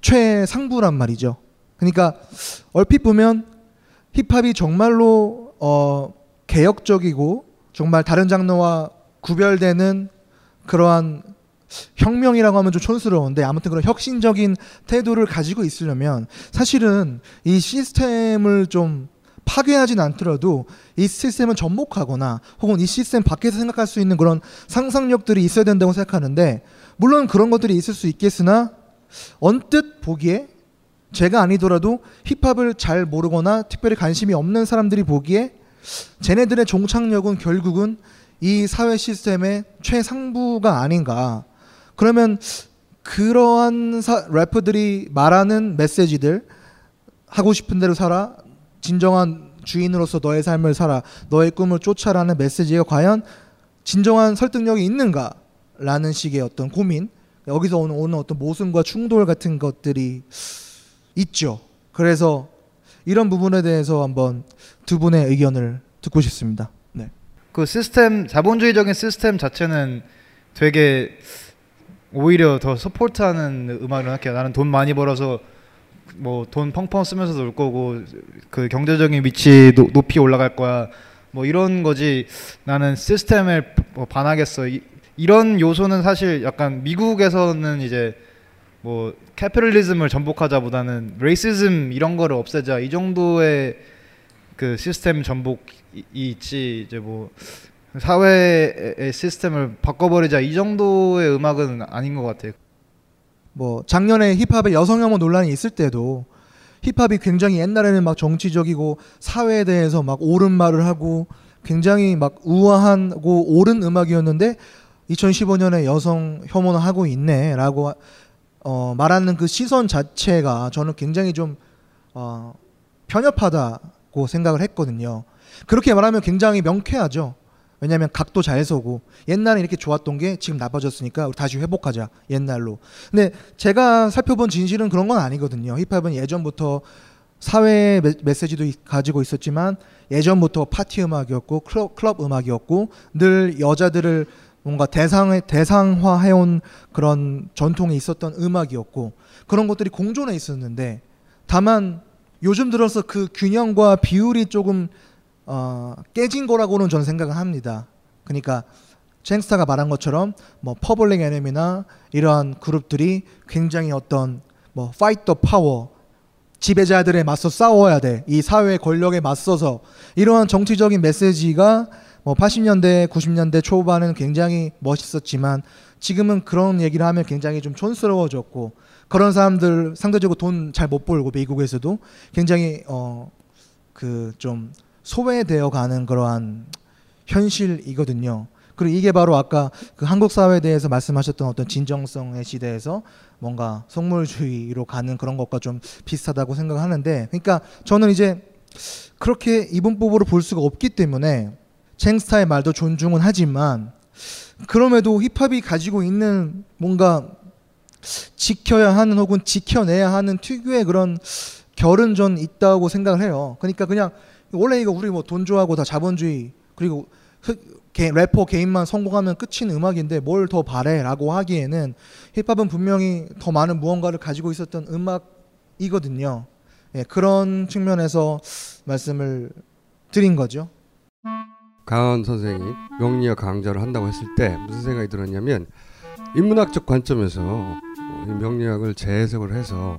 Speaker 7: 최상부란 말이죠. 그러니까 얼핏 보면 힙합이 정말로 어 개혁적이고 정말 다른 장르와 구별되는 그러한 혁명이라고 하면 좀 촌스러운데 아무튼 그런 혁신적인 태도를 가지고 있으려면 사실은 이 시스템을 좀 파괴하진 않더라도 이 시스템을 접목하거나 혹은 이 시스템 밖에서 생각할 수 있는 그런 상상력들이 있어야 된다고 생각하는데 물론 그런 것들이 있을 수 있겠으나 언뜻 보기에 제가 아니더라도 힙합을 잘 모르거나 특별히 관심이 없는 사람들이 보기에 쟤네들의 종착역은 결국은 이 사회 시스템의 최상부가 아닌가. 그러면 그러한 사, 래퍼들이 말하는 메시지들 하고 싶은 대로 살아 진정한 주인으로서 너의 삶을 살아 너의 꿈을 쫓아라는 메시지가 과연 진정한 설득력이 있는가라는 식의 어떤 고민 여기서 오는, 오는 어떤 모순과 충돌 같은 것들이 있죠. 그래서 이런 부분에 대해서 한번 두 분의 의견을 듣고 싶습니다. 네.
Speaker 9: 그 시스템 자본주의적인 시스템 자체는 되게 오히려 더 서포트하는 음악을 생각해요. 나는 돈 많이 벌어서 뭐 돈 펑펑 쓰면서 놀 거고 그 경제적인 위치 노, 높이 올라갈 거야. 뭐 이런 거지. 나는 시스템에 뭐 반하겠어. 이, 이런 요소는 사실 약간 미국에서는 이제 뭐 capitalism을 전복하자보다는 racism 이런 거를 없애자 이 정도의 그 시스템 전복이 있지 이제 뭐 사회의 시스템을 바꿔버리자 이 정도의 음악은 아닌 것 같아요.
Speaker 7: 뭐 작년에 힙합의 여성 혐오 논란이 있을 때도 힙합이 굉장히 옛날에는 막 정치적이고 사회에 대해서 막 옳은 말을 하고 굉장히 막 우아하고 옳은 음악이었는데 2015년에 여성 혐오는 하고 있네라고 어, 말하는 그 시선 자체가 저는 굉장히 좀 어, 편협하다고 생각을 했거든요. 그렇게 말하면 굉장히 명쾌하죠. 왜냐하면 각도 잘 서고 옛날에 이렇게 좋았던 게 지금 나빠졌으니까 우리 다시 회복하자 옛날로. 근데 제가 살펴본 진실은 그런 건 아니거든요. 힙합은 예전부터 사회 메시지도 가지고 있었지만 예전부터 파티 음악이었고 클럽, 클럽 음악이었고 늘 여자들을 뭔가 대상에 대상화해온 그런 전통이 있었던 음악이었고 그런 것들이 공존해 있었는데 다만 요즘 들어서 그 균형과 비율이 조금 어, 깨진 거라고는 저는 생각을 합니다. 그러니까 쟁스타가 말한 것처럼 뭐 퍼블릭 애니미나 이러한 그룹들이 굉장히 어떤 뭐 fight the power 지배자들에 맞서 싸워야 돼. 이 사회 권력에 맞서서 이러한 정치적인 메시지가 뭐 80년대, 90년대 초반은 굉장히 멋있었지만 지금은 그런 얘기를 하면 굉장히 좀 촌스러워졌고 그런 사람들 상대적으로 돈 잘 못 벌고 미국에서도 굉장히 어 그 좀 소외되어 가는 그러한 현실이거든요. 그리고 이게 바로 아까 그 한국 사회에 대해서 말씀하셨던 어떤 진정성의 시대에서 뭔가 속물주의로 가는 그런 것과 좀 비슷하다고 생각하는데 그러니까 저는 이제 그렇게 이분법으로 볼 수가 없기 때문에 쟁스타의 말도 존중은 하지만 그럼에도 힙합이 가지고 있는 뭔가 지켜야 하는 혹은 지켜내야 하는 특유의 그런 결은 전 있다고 생각을 해요. 그러니까 그냥 원래 이거 우리 뭐돈 좋아하고 다 자본주의 그리고 개, 래퍼 개인만 성공하면 끝인 음악인데 뭘 더 바래라고 하기에는 힙합은 분명히 더 많은 무언가를 가지고 있었던 음악이거든요. 예, 그런 측면에서 말씀을 드린 거죠.
Speaker 4: 강원 선생이 명리학 강좌를 한다고 했을 때 무슨 생각이 들었냐면 인문학적 관점에서 명리학을 재해석을 해서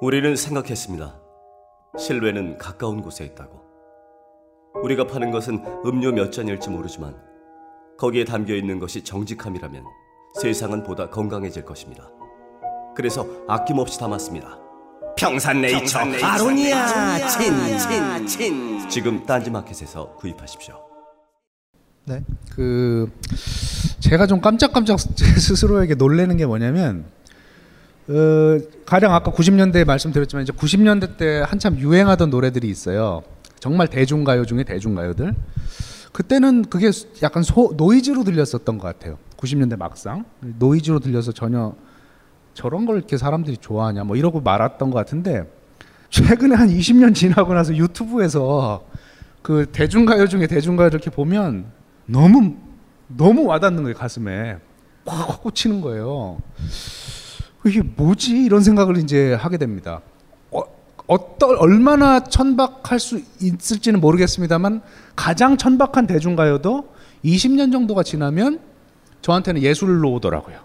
Speaker 14: 우리는 생각했습니다. 실외는 가까운 곳에 있다고. 우리가 파는 것은 음료 몇 잔일지 모르지만 거기에 담겨 있는 것이 정직함이라면 세상은 보다 건강해질 것입니다. 그래서 아낌없이 담았습니다. 평산네이처 아로니아 친친 친 지금 딴지마켓에서 구입하십시오.
Speaker 7: 네.
Speaker 8: 그 제가 좀 깜짝깜짝 스스로에게 놀래는 게 뭐냐면 어, 가령 아까 90년대 말씀드렸지만 이제 90년대 때 한참 유행하던 노래들이 있어요. 정말 대중가요 중에 대중가요들. 그때는 그게 약간 소, 노이즈로 들렸었던 것 같아요. 90년대 막상 노이즈로 들려서 전혀 저런 걸 이렇게 사람들이 좋아하냐 뭐 이러고 말았던 것 같은데 최근에 한 20년 지나고 나서 유튜브에서 그 대중가요 중에 대중가요 이렇게 보면 너무 너무 와닿는 거예요 가슴에 꽉 꽂히는 거예요. 이게 뭐지 이런 생각을 이제 하게 됩니다. 어, 어떤 얼마나 천박할 수 있을지는 모르겠습니다만 가장 천박한 대중가요도 20년 정도가 지나면 저한테는 예술로 오더라고요.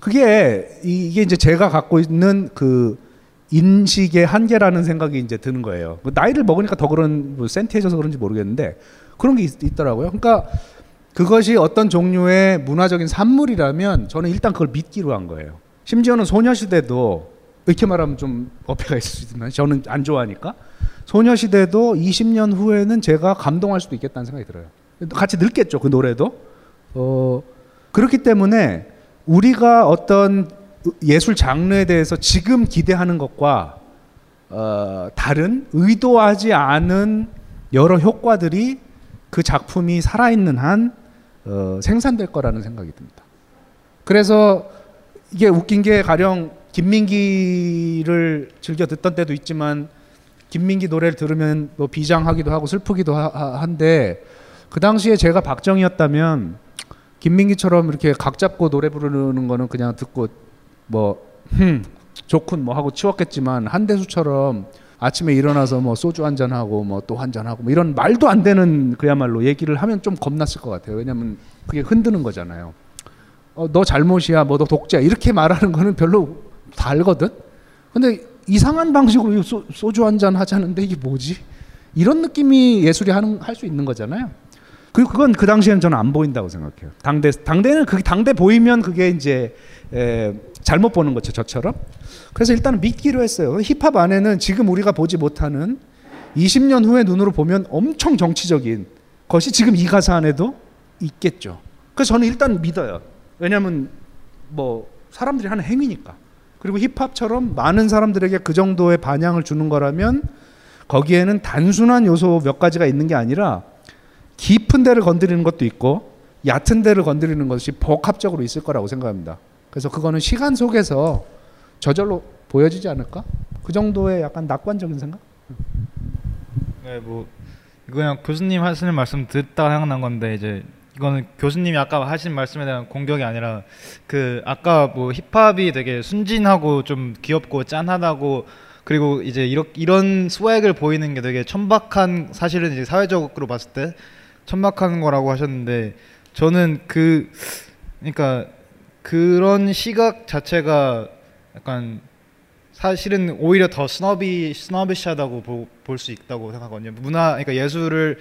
Speaker 8: 그게 이- 이게 이제 제가 갖고 있는 그 인식의 한계라는 생각이 이제 드는 거예요. 그 나이를 먹으니까 더 그런 뭐 센티해져서 그런지 모르겠는데 그런 게 있, 더라고요 그러니까 그것이 어떤 종류의 문화적인 산물이라면 저는 일단 그걸 믿기로 한 거예요. 심지어는 소녀시대도 이렇게 말하면 좀 어폐가 있을 수 있지만 저는 안 좋아하니까 소녀시대도 20년 후에는 제가 감동할 수도 있겠다는 생각이 들어요. 같이 늙겠죠 그 노래도. 어, 그렇기 때문에 우리가 어떤 예술 장르에 대해서 지금 기대하는 것과 어, 다른 의도하지 않은 여러 효과들이 그 작품이 살아있는 한 어, 생산될 거라는 생각이 듭니다. 그래서 이게 웃긴 게 가령 김민기를 즐겨 듣던 때도 있지만 김민기 노래를 들으면 뭐 비장하기도 하고 슬프기도 하, 하- 한데 그 당시에 제가 박정희였다면 김민기처럼 이렇게 각 잡고 노래 부르는 거는 그냥 듣고 뭐 흠, 좋군 뭐 하고 치웠겠지만 한대수처럼 아침에 일어나서 뭐 소주 한 잔 하고 뭐 또 한 잔 하고 뭐 이런 말도 안 되는 그야말로 얘기를 하면 좀 겁났을 것 같아요. 왜냐면 그게 흔드는 거잖아요. 어, 너 잘못이야, 뭐 너 독재야 이렇게 말하는 거는 별로 달거든. 근데 이상한 방식으로 소주 한 잔 하자는데 이게 뭐지? 이런 느낌이 예술이 하는 할 수 있는 거잖아요. 그리고 그건 그 당시에는 저는 안 보인다고 생각해요. 당대 당대는 그 당대 보이면 그게 이제 에, 잘못 보는 거죠, 저처럼. 그래서 일단은 믿기로 했어요. 힙합 안에는 지금 우리가 보지 못하는 20년 후의 눈으로 보면 엄청 정치적인 것이 지금 이 가사 안에도 있겠죠. 그래서 저는 일단 믿어요. 왜냐하면 뭐 사람들이 하는 행위니까. 그리고 힙합처럼 많은 사람들에게 그 정도의 반향을 주는 거라면 거기에는 단순한 요소 몇 가지가 있는 게 아니라 깊은 데를 건드리는 것도 있고 얕은 데를 건드리는 것이 복합적으로 있을 거라고 생각합니다. 그래서 그거는 시간 속에서 저절로 보여지지 않을까? 그 정도의 약간 낙관적인 생각?
Speaker 9: 네, 뭐 그냥 교수님 하시는 말씀 듣다가 생각난 건데 이제 이거는 교수님이 아까 하신 말씀에 대한 공격이 아니라 그 아까 뭐 힙합이 되게 순진하고 좀 귀엽고 짠하다고 그리고 이제 이런 이런 스웩을 보이는 게 되게 천박한 사실은 이제 사회적으로 봤을 때 천박한 거라고 하셨는데 저는 그 그러니까 그런 시각 자체가 약간 사실은 오히려 더 스너비 스너비시하다고 볼 수 있다고 생각하거든요. 문화 그러니까 예술을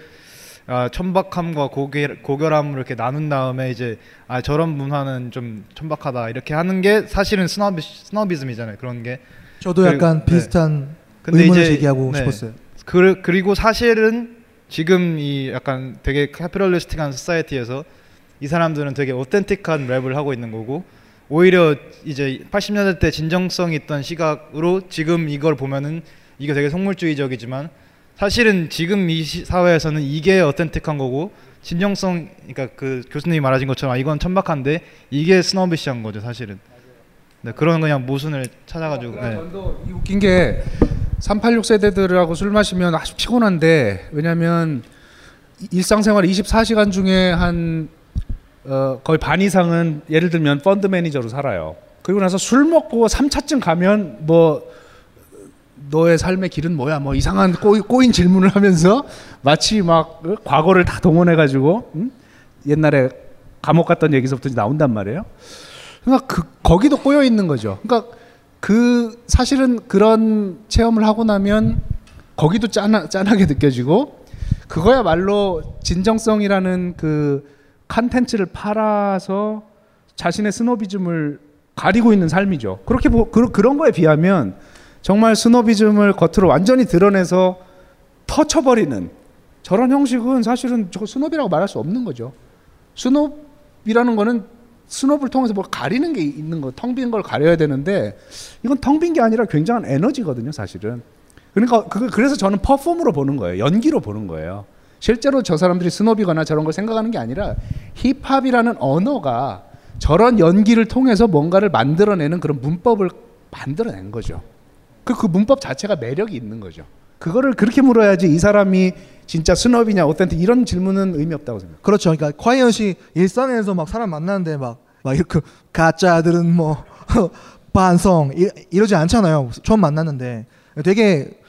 Speaker 9: 아, 천박함과 고결, 고결함을 이렇게 나눈 다음에 이제 아 저런 문화는 좀 천박하다 이렇게 하는 게 사실은 snobby 스노비즘이잖아요. 그런 게
Speaker 7: 저도
Speaker 9: 그리고-
Speaker 7: 약간
Speaker 9: 네.
Speaker 7: 비슷한
Speaker 9: 근데
Speaker 7: 의문을
Speaker 9: 이제-
Speaker 7: 제기하고
Speaker 9: 네.
Speaker 7: 싶었어요.
Speaker 9: 그, 그리고 사실은 지금 이 약간 되게 capitalistic한 society에서 이 사람들은 되게 authentic한 랩을 하고 있는 거고 오히려 이제 80년대 때 진정성이 있던 시각으로 지금 이걸 보면은 이게 되게 속물주의적이지만 사실은 지금 이 시- 사회에서는 이게 어텐틱한 거고 진정성 그러니까 그 교수님이 말하신 것처럼 아, 이건 천박한데 이게 스노비시한 거죠 사실은 네, 그런 그냥 모순을 찾아가지고 네.
Speaker 8: 이 웃긴 게 386 세대들하고 술 마시면 아주 피곤한데 왜냐하면 이- 일상생활 24시간 중에 한 어, 거의 반 이상은 예를 들면 펀드 매니저로 살아요. 그리고 나서 술 먹고 3차쯤 가면 뭐 너의 삶의 길은 뭐야? 뭐 이상한 꼬인, 질문을 하면서 마치 막 어, 과거를 다 동원해 가지고 음? 옛날에 감옥 갔던 얘기서부터 나온단 말이에요. 그러니까 그 거기도 꼬여 있는 거죠. 그러니까 그 사실은 그런 체험을 하고 나면 거기도 짠하, 짠하게 느껴지고 그거야말로 진정성이라는 그 컨텐츠를 팔아서 자신의 스노비즘을 가리고 있는 삶이죠. 그렇게 보, 그, 그런 거에 비하면 정말 스노비즘을 겉으로 완전히 드러내서 터쳐버리는 저런 형식은 사실은 저 snob이라고 말할 수 없는 거죠. snob이라는 거는 snob를 통해서 뭘 가리는 게 있는 거, 텅 빈 걸 가려야 되는데 이건 텅 빈 게 아니라 굉장한 에너지거든요, 사실은. 그러니까 그, 그래서 저는 퍼폼으로 보는 거예요, 연기로 보는 거예요. 실제로 저 사람들이 스노비거나 저런 걸 생각하는 게 아니라 힙합이라는 언어가 저런 연기를 통해서 뭔가를 만들어내는 그런 문법을 만들어낸 거죠. 그, 그 문법 자체가 매력이 있는 거죠. 그거를 그렇게 물어야지 이 사람이 진짜 스너비냐 어땠든 이런 질문은 의미 없다고 생각해요.
Speaker 7: 그렇죠. 그러니까 콰이엇이 일상에서 막 사람 만나는데 막, 막 이렇게 가짜들은 뭐 반성 이, 이러지 않잖아요. 처음 만났는데 되게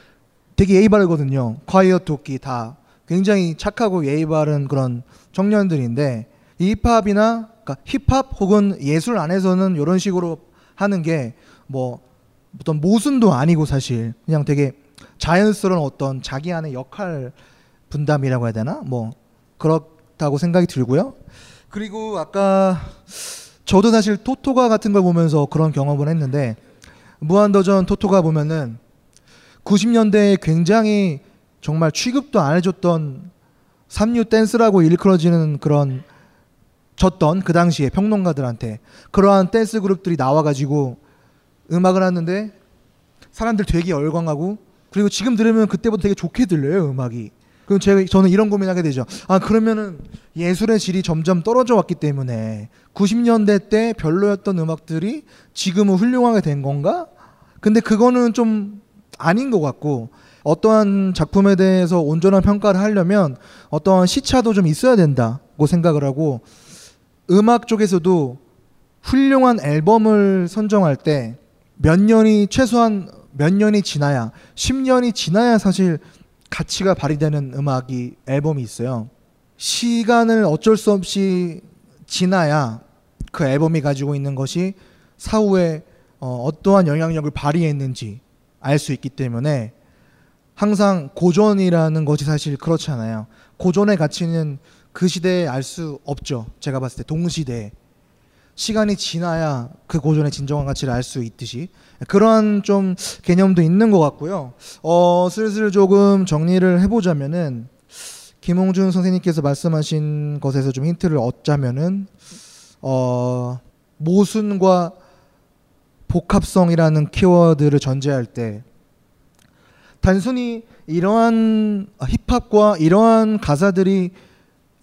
Speaker 7: 되게 예의 바르거든요. 콰이엇 도끼 다 굉장히 착하고 예의 바른 그런 청년들인데 이 힙합이나 그러니까 힙합 혹은 예술 안에서는 이런 식으로 하는 게 뭐 어떤 모순도 아니고 사실 그냥 되게 자연스러운 어떤 자기 안의 역할 분담이라고 해야 되나 뭐 그렇다고 생각이 들고요. 그리고 아까 저도 사실 토토가 같은 걸 보면서 그런 경험을 했는데 무한도전 토토가 보면은 90년대에 굉장히 정말 취급도 안 해줬던 삼류 댄스라고 일컬어지는 그런 졌던 그 당시에 평론가들한테 그러한 댄스 그룹들이 나와가지고 음악을 하는데 사람들 되게 열광하고 그리고 지금 들으면 그때보다 되게 좋게 들려요 음악이. 그럼 제가 저는 이런 고민하게 되죠. 아 그러면은 예술의 질이 점점 떨어져 왔기 때문에 90년대 때 별로였던 음악들이 지금은 훌륭하게 된 건가? 근데 그거는 좀 아닌 것 같고 어떠한 작품에 대해서 온전한 평가를 하려면 어떠한 시차도 좀 있어야 된다고 생각을 하고 음악 쪽에서도 훌륭한 앨범을 선정할 때 몇 년이 최소한 몇 년이 지나야 10년이 지나야 사실 가치가 발휘되는 음악이 앨범이 있어요. 시간을 어쩔 수 없이 지나야 그 앨범이 가지고 있는 것이 사후에 어, 어떠한 영향력을 발휘했는지 알 수 있기 때문에 항상 고전이라는 것이 사실 그렇잖아요. 고전의 가치는 그 시대에 알 수 없죠. 제가 봤을 때 동시대에. 시간이 지나야 그 고전의 진정한 가치를 알 수 있듯이 그런 좀 개념도 있는 것 같고요. 어, 슬슬 조금 정리를 해보자면은 김홍준 선생님께서 말씀하신 것에서 좀 힌트를 얻자면은 어, 모순과 복합성이라는 키워드를 전제할 때 단순히 이러한 힙합과 이러한 가사들이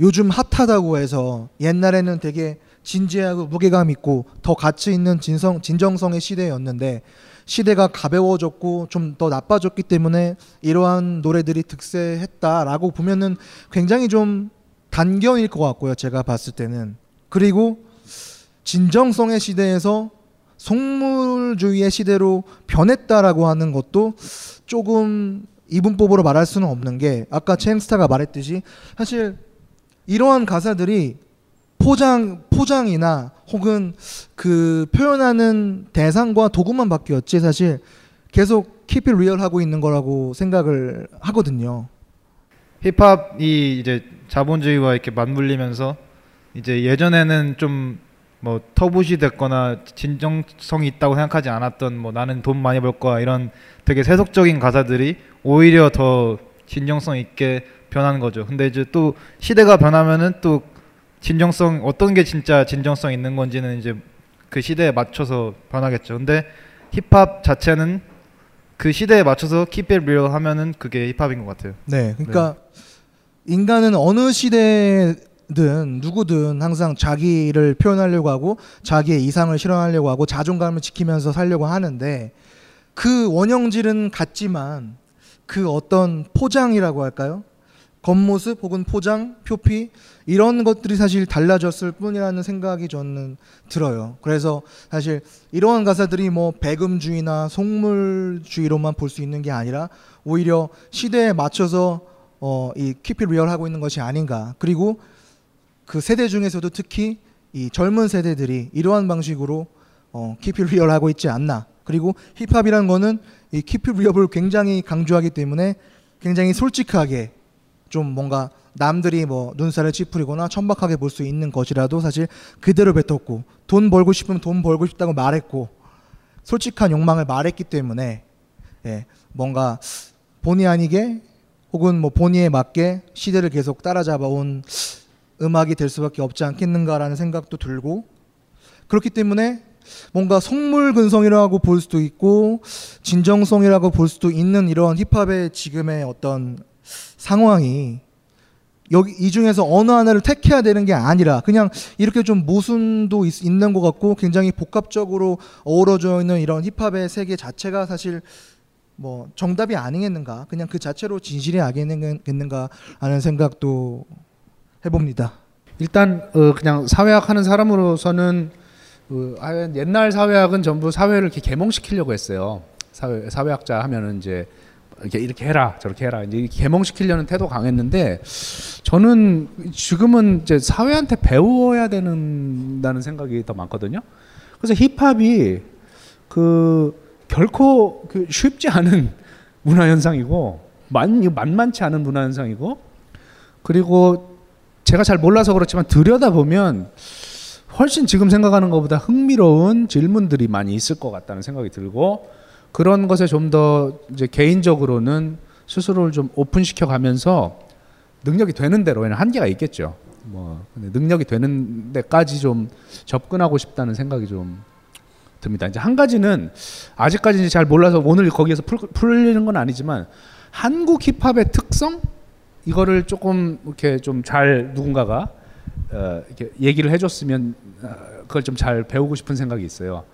Speaker 7: 요즘 핫하다고 해서 옛날에는 되게 진지하고 무게감 있고 더 가치 있는 진성 진정성의 시대였는데 시대가 가벼워졌고 좀 더 나빠졌기 때문에 이러한 노래들이 득세했다라고 보면은 굉장히 좀 단견일 것 같고요. 제가 봤을 때는 그리고 진정성의 시대에서 속물주의의 시대로 변했다라고 하는 것도 조금 이분법으로 말할 수는 없는 게 아까 체인스타가 말했듯이 사실 이러한 가사들이 포장 포장이나 혹은 그 표현하는 대상과 도구만 바뀌었지 사실 계속 keep it real 하고 있는 거라고 생각을 하거든요.
Speaker 9: 힙합이 이제 자본주의와 이렇게 맞물리면서 이제 예전에는 좀 뭐 터부시 됐거나 진정성이 있다고 생각하지 않았던 뭐 나는 돈 많이 벌 거야 이런 되게 세속적인 가사들이 오히려 더 진정성 있게 변하는 거죠. 근데 이제 또 시대가 변하면은 또 진정성 어떤 게 진짜 진정성 있는 건지는 이제 그 시대에 맞춰서 변하겠죠. 근데 힙합 자체는 그 시대에 맞춰서 keep it real 하면은 그게 힙합인 것 같아요.
Speaker 7: 네, 그러니까 인간은 어느 시대든 누구든 항상 자기를 표현하려고 하고 자기의 이상을 실현하려고 하고 자존감을 지키면서 살려고 하는데 그 원형질은 같지만 그 어떤 포장이라고 할까요? 겉모습 혹은 포장, 표피 이런 것들이 사실 달라졌을 뿐이라는 생각이 저는 들어요. 그래서 사실 이러한 가사들이 뭐 배금주의나 속물주의로만 볼 수 있는 게 아니라 오히려 시대에 맞춰서 어, 이 keep it real 하고 있는 것이 아닌가. 그리고 그 세대 중에서도 특히 이 젊은 세대들이 이러한 방식으로 어, keep it real 하고 있지 않나. 그리고 힙합이라는 거는 이 키피 리얼을 굉장히 강조하기 때문에 굉장히 솔직하게 좀 뭔가 남들이 뭐 눈살을 찌푸리거나 천박하게 볼 수 있는 것이라도 사실 그대로 뱉었고 돈 벌고 싶으면 돈 벌고 싶다고 말했고 솔직한 욕망을 말했기 때문에 예, 뭔가 본의 아니게 혹은 뭐 본의에 맞게 시대를 계속 따라잡아온 음악이 될 수밖에 없지 않겠는가라는 생각도 들고 그렇기 때문에 뭔가 속물근성이라고 볼 수도 있고 진정성이라고 볼 수도 있는 이런 힙합의 지금의 어떤 상황이 여기 이 중에서 어느 하나를 택해야 되는 게 아니라 그냥 이렇게 좀 모순도 있, 있는 것 같고 굉장히 복합적으로 어우러져 있는 이런 힙합의 세계 자체가 사실 뭐 정답이 아니겠는가 그냥 그 자체로 진실이 아니겠는가 하는 생각도 해봅니다.
Speaker 8: 일단 어, 그냥 사회학 하는 사람으로서는 어, 아, 옛날 사회학은 전부 사회를 이렇게 계몽시키려고 했어요. 사회 사회학자 하면은 이제 이렇게 이렇게 해라 저렇게 해라 이제 이렇게 계몽시키려는 태도 강했는데 저는 지금은 이제 사회한테 배워야 된다는 생각이 더 많거든요. 그래서 힙합이 그 결코 그 쉽지 않은 문화 현상이고 만 만만치 않은 문화 현상이고 그리고 제가 잘 몰라서 그렇지만 들여다 보면 훨씬 지금 생각하는 것보다 흥미로운 질문들이 많이 있을 것 같다는 생각이 들고 그런 것에 좀 더 이제 개인적으로는 스스로를 좀 오픈시켜 가면서 능력이 되는 대로에는 한계가 있겠죠. 뭐 능력이 되는 데까지 좀 접근하고 싶다는 생각이 좀 듭니다. 이제 한 가지는 아직까지 잘 몰라서 오늘 거기에서 풀, 풀리는 건 아니지만 한국 힙합의 특성 이거를 조금 이렇게 좀 잘 누군가가 어, 이렇게 얘기를 해줬으면 어, 그걸 좀 잘 배우고 싶은 생각이 있어요.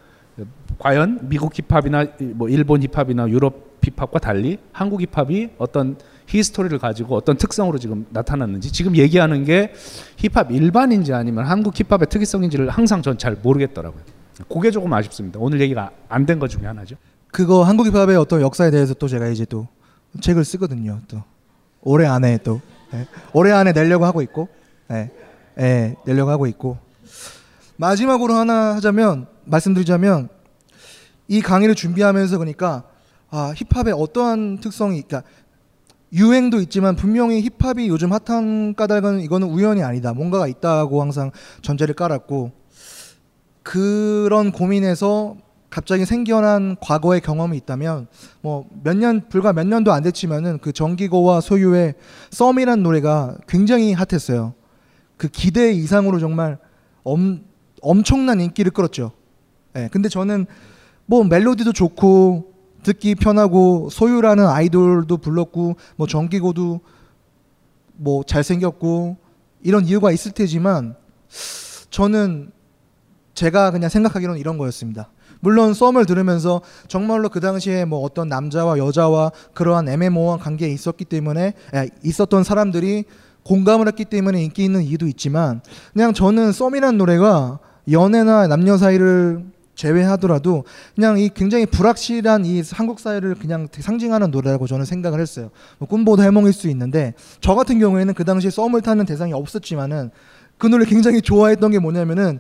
Speaker 8: 과연 미국 힙합이나 뭐 일본 힙합이나 유럽 힙합과 달리 한국 힙합이 어떤 history를 가지고 어떤 특성으로 지금 나타났는지 지금 얘기하는 게 힙합 일반인지 아니면 한국 힙합의 특이성인지를 항상 전 잘 모르겠더라고요. 그게 조금 아쉽습니다. 오늘 얘기가 안 된 것 중에 하나죠.
Speaker 7: 그거 한국 힙합의 어떤 역사에 대해서 또 제가 이제 또 책을 쓰거든요. 또 올해 안에 또 예. 올해 안에 내려고 하고 있고, 예. 예, 내려고 하고 있고 마지막으로 하나 하자면 말씀드리자면 이 강의를 준비하면서 그러니까 아 힙합의 어떠한 특성이 그러니까 유행도 있지만 분명히 힙합이 요즘 핫한 까닭은 이거는 우연이 아니다. 뭔가가 있다고 항상 전제를 깔았고 그런 고민에서 갑자기 생겨난 과거의 경험이 있다면 뭐 몇 년 불과 몇 년도 안 됐지만은 그 정기고와 소유의 썸이란 노래가 굉장히 핫했어요. 그 기대 이상으로 정말 엄, 엄청난 인기를 끌었죠. 예. 근데 저는 뭐 멜로디도 좋고 듣기 편하고 소유라는 아이돌도 불렀고 뭐 정기고도 뭐 잘생겼고 이런 이유가 있을 테지만 저는 제가 그냥 생각하기로는 이런 거였습니다. 물론 썸을 들으면서 정말로 그 당시에 뭐 어떤 남자와 여자와 그러한 애매모호한 관계에 있었기 때문에 에, 있었던 사람들이 공감을 했기 때문에 인기 있는 이유도 있지만 그냥 저는 썸이라는 노래가 연애나 남녀 사이를 제외하더라도 그냥 이 굉장히 불확실한 이 한국 사회를 그냥 상징하는 노래라고 저는 생각을 했어요. 뭐 꿈보다 해몽일 수 있는데 저 같은 경우에는 그 당시에 썸을 타는 대상이 없었지만은 그 노래 굉장히 좋아했던 게 뭐냐면은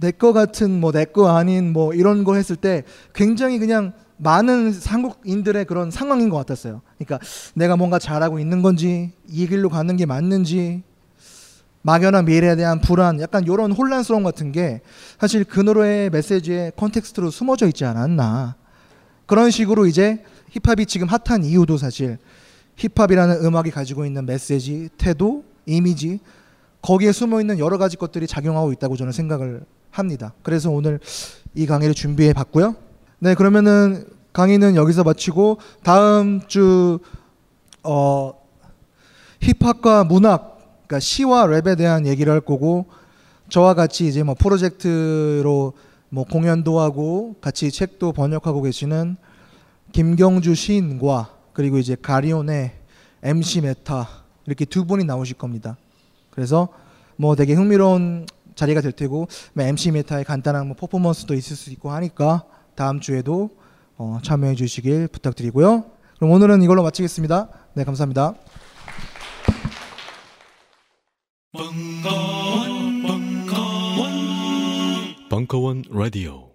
Speaker 7: 내 거 같은 뭐 내 거 아닌 뭐 이런 거 했을 때 굉장히 그냥 많은 한국인들의 그런 상황인 것 같았어요. 그러니까 내가 뭔가 잘하고 있는 건지 이 길로 가는 게 맞는지 막연한 미래에 대한 불안, 약간 이런 혼란스러움 같은 게 사실 그 노래의 메시지의 컨텍스트로 숨어져 있지 않았나. 그런 식으로 이제 힙합이 지금 핫한 이유도 사실 힙합이라는 음악이 가지고 있는 메시지, 태도, 이미지 거기에 숨어 있는 여러 가지 것들이 작용하고 있다고 저는 생각을 합니다. 그래서 오늘 이 강의를 준비해 봤고요. 네, 그러면은 강의는 여기서 마치고 다음 주 어, 힙합과 문학 그러니까 시와 랩에 대한 얘기를 할 거고 저와 같이 이제 뭐 프로젝트로 뭐 공연도 하고 같이 책도 번역하고 계시는 김경주 시인과 그리고 이제 가리온의 MC 메타 이렇게 두 분이 나오실 겁니다. 그래서 뭐 되게 흥미로운 자리가 될 테고 뭐 MC 메타의 간단한 뭐 퍼포먼스도 있을 수 있고 하니까 다음 주에도 어, 참여해 주시길 부탁드리고요. 그럼 오늘은 이걸로 마치겠습니다. 네, 감사합니다.
Speaker 1: 벙커원, 벙커원, 벙커원 라디오.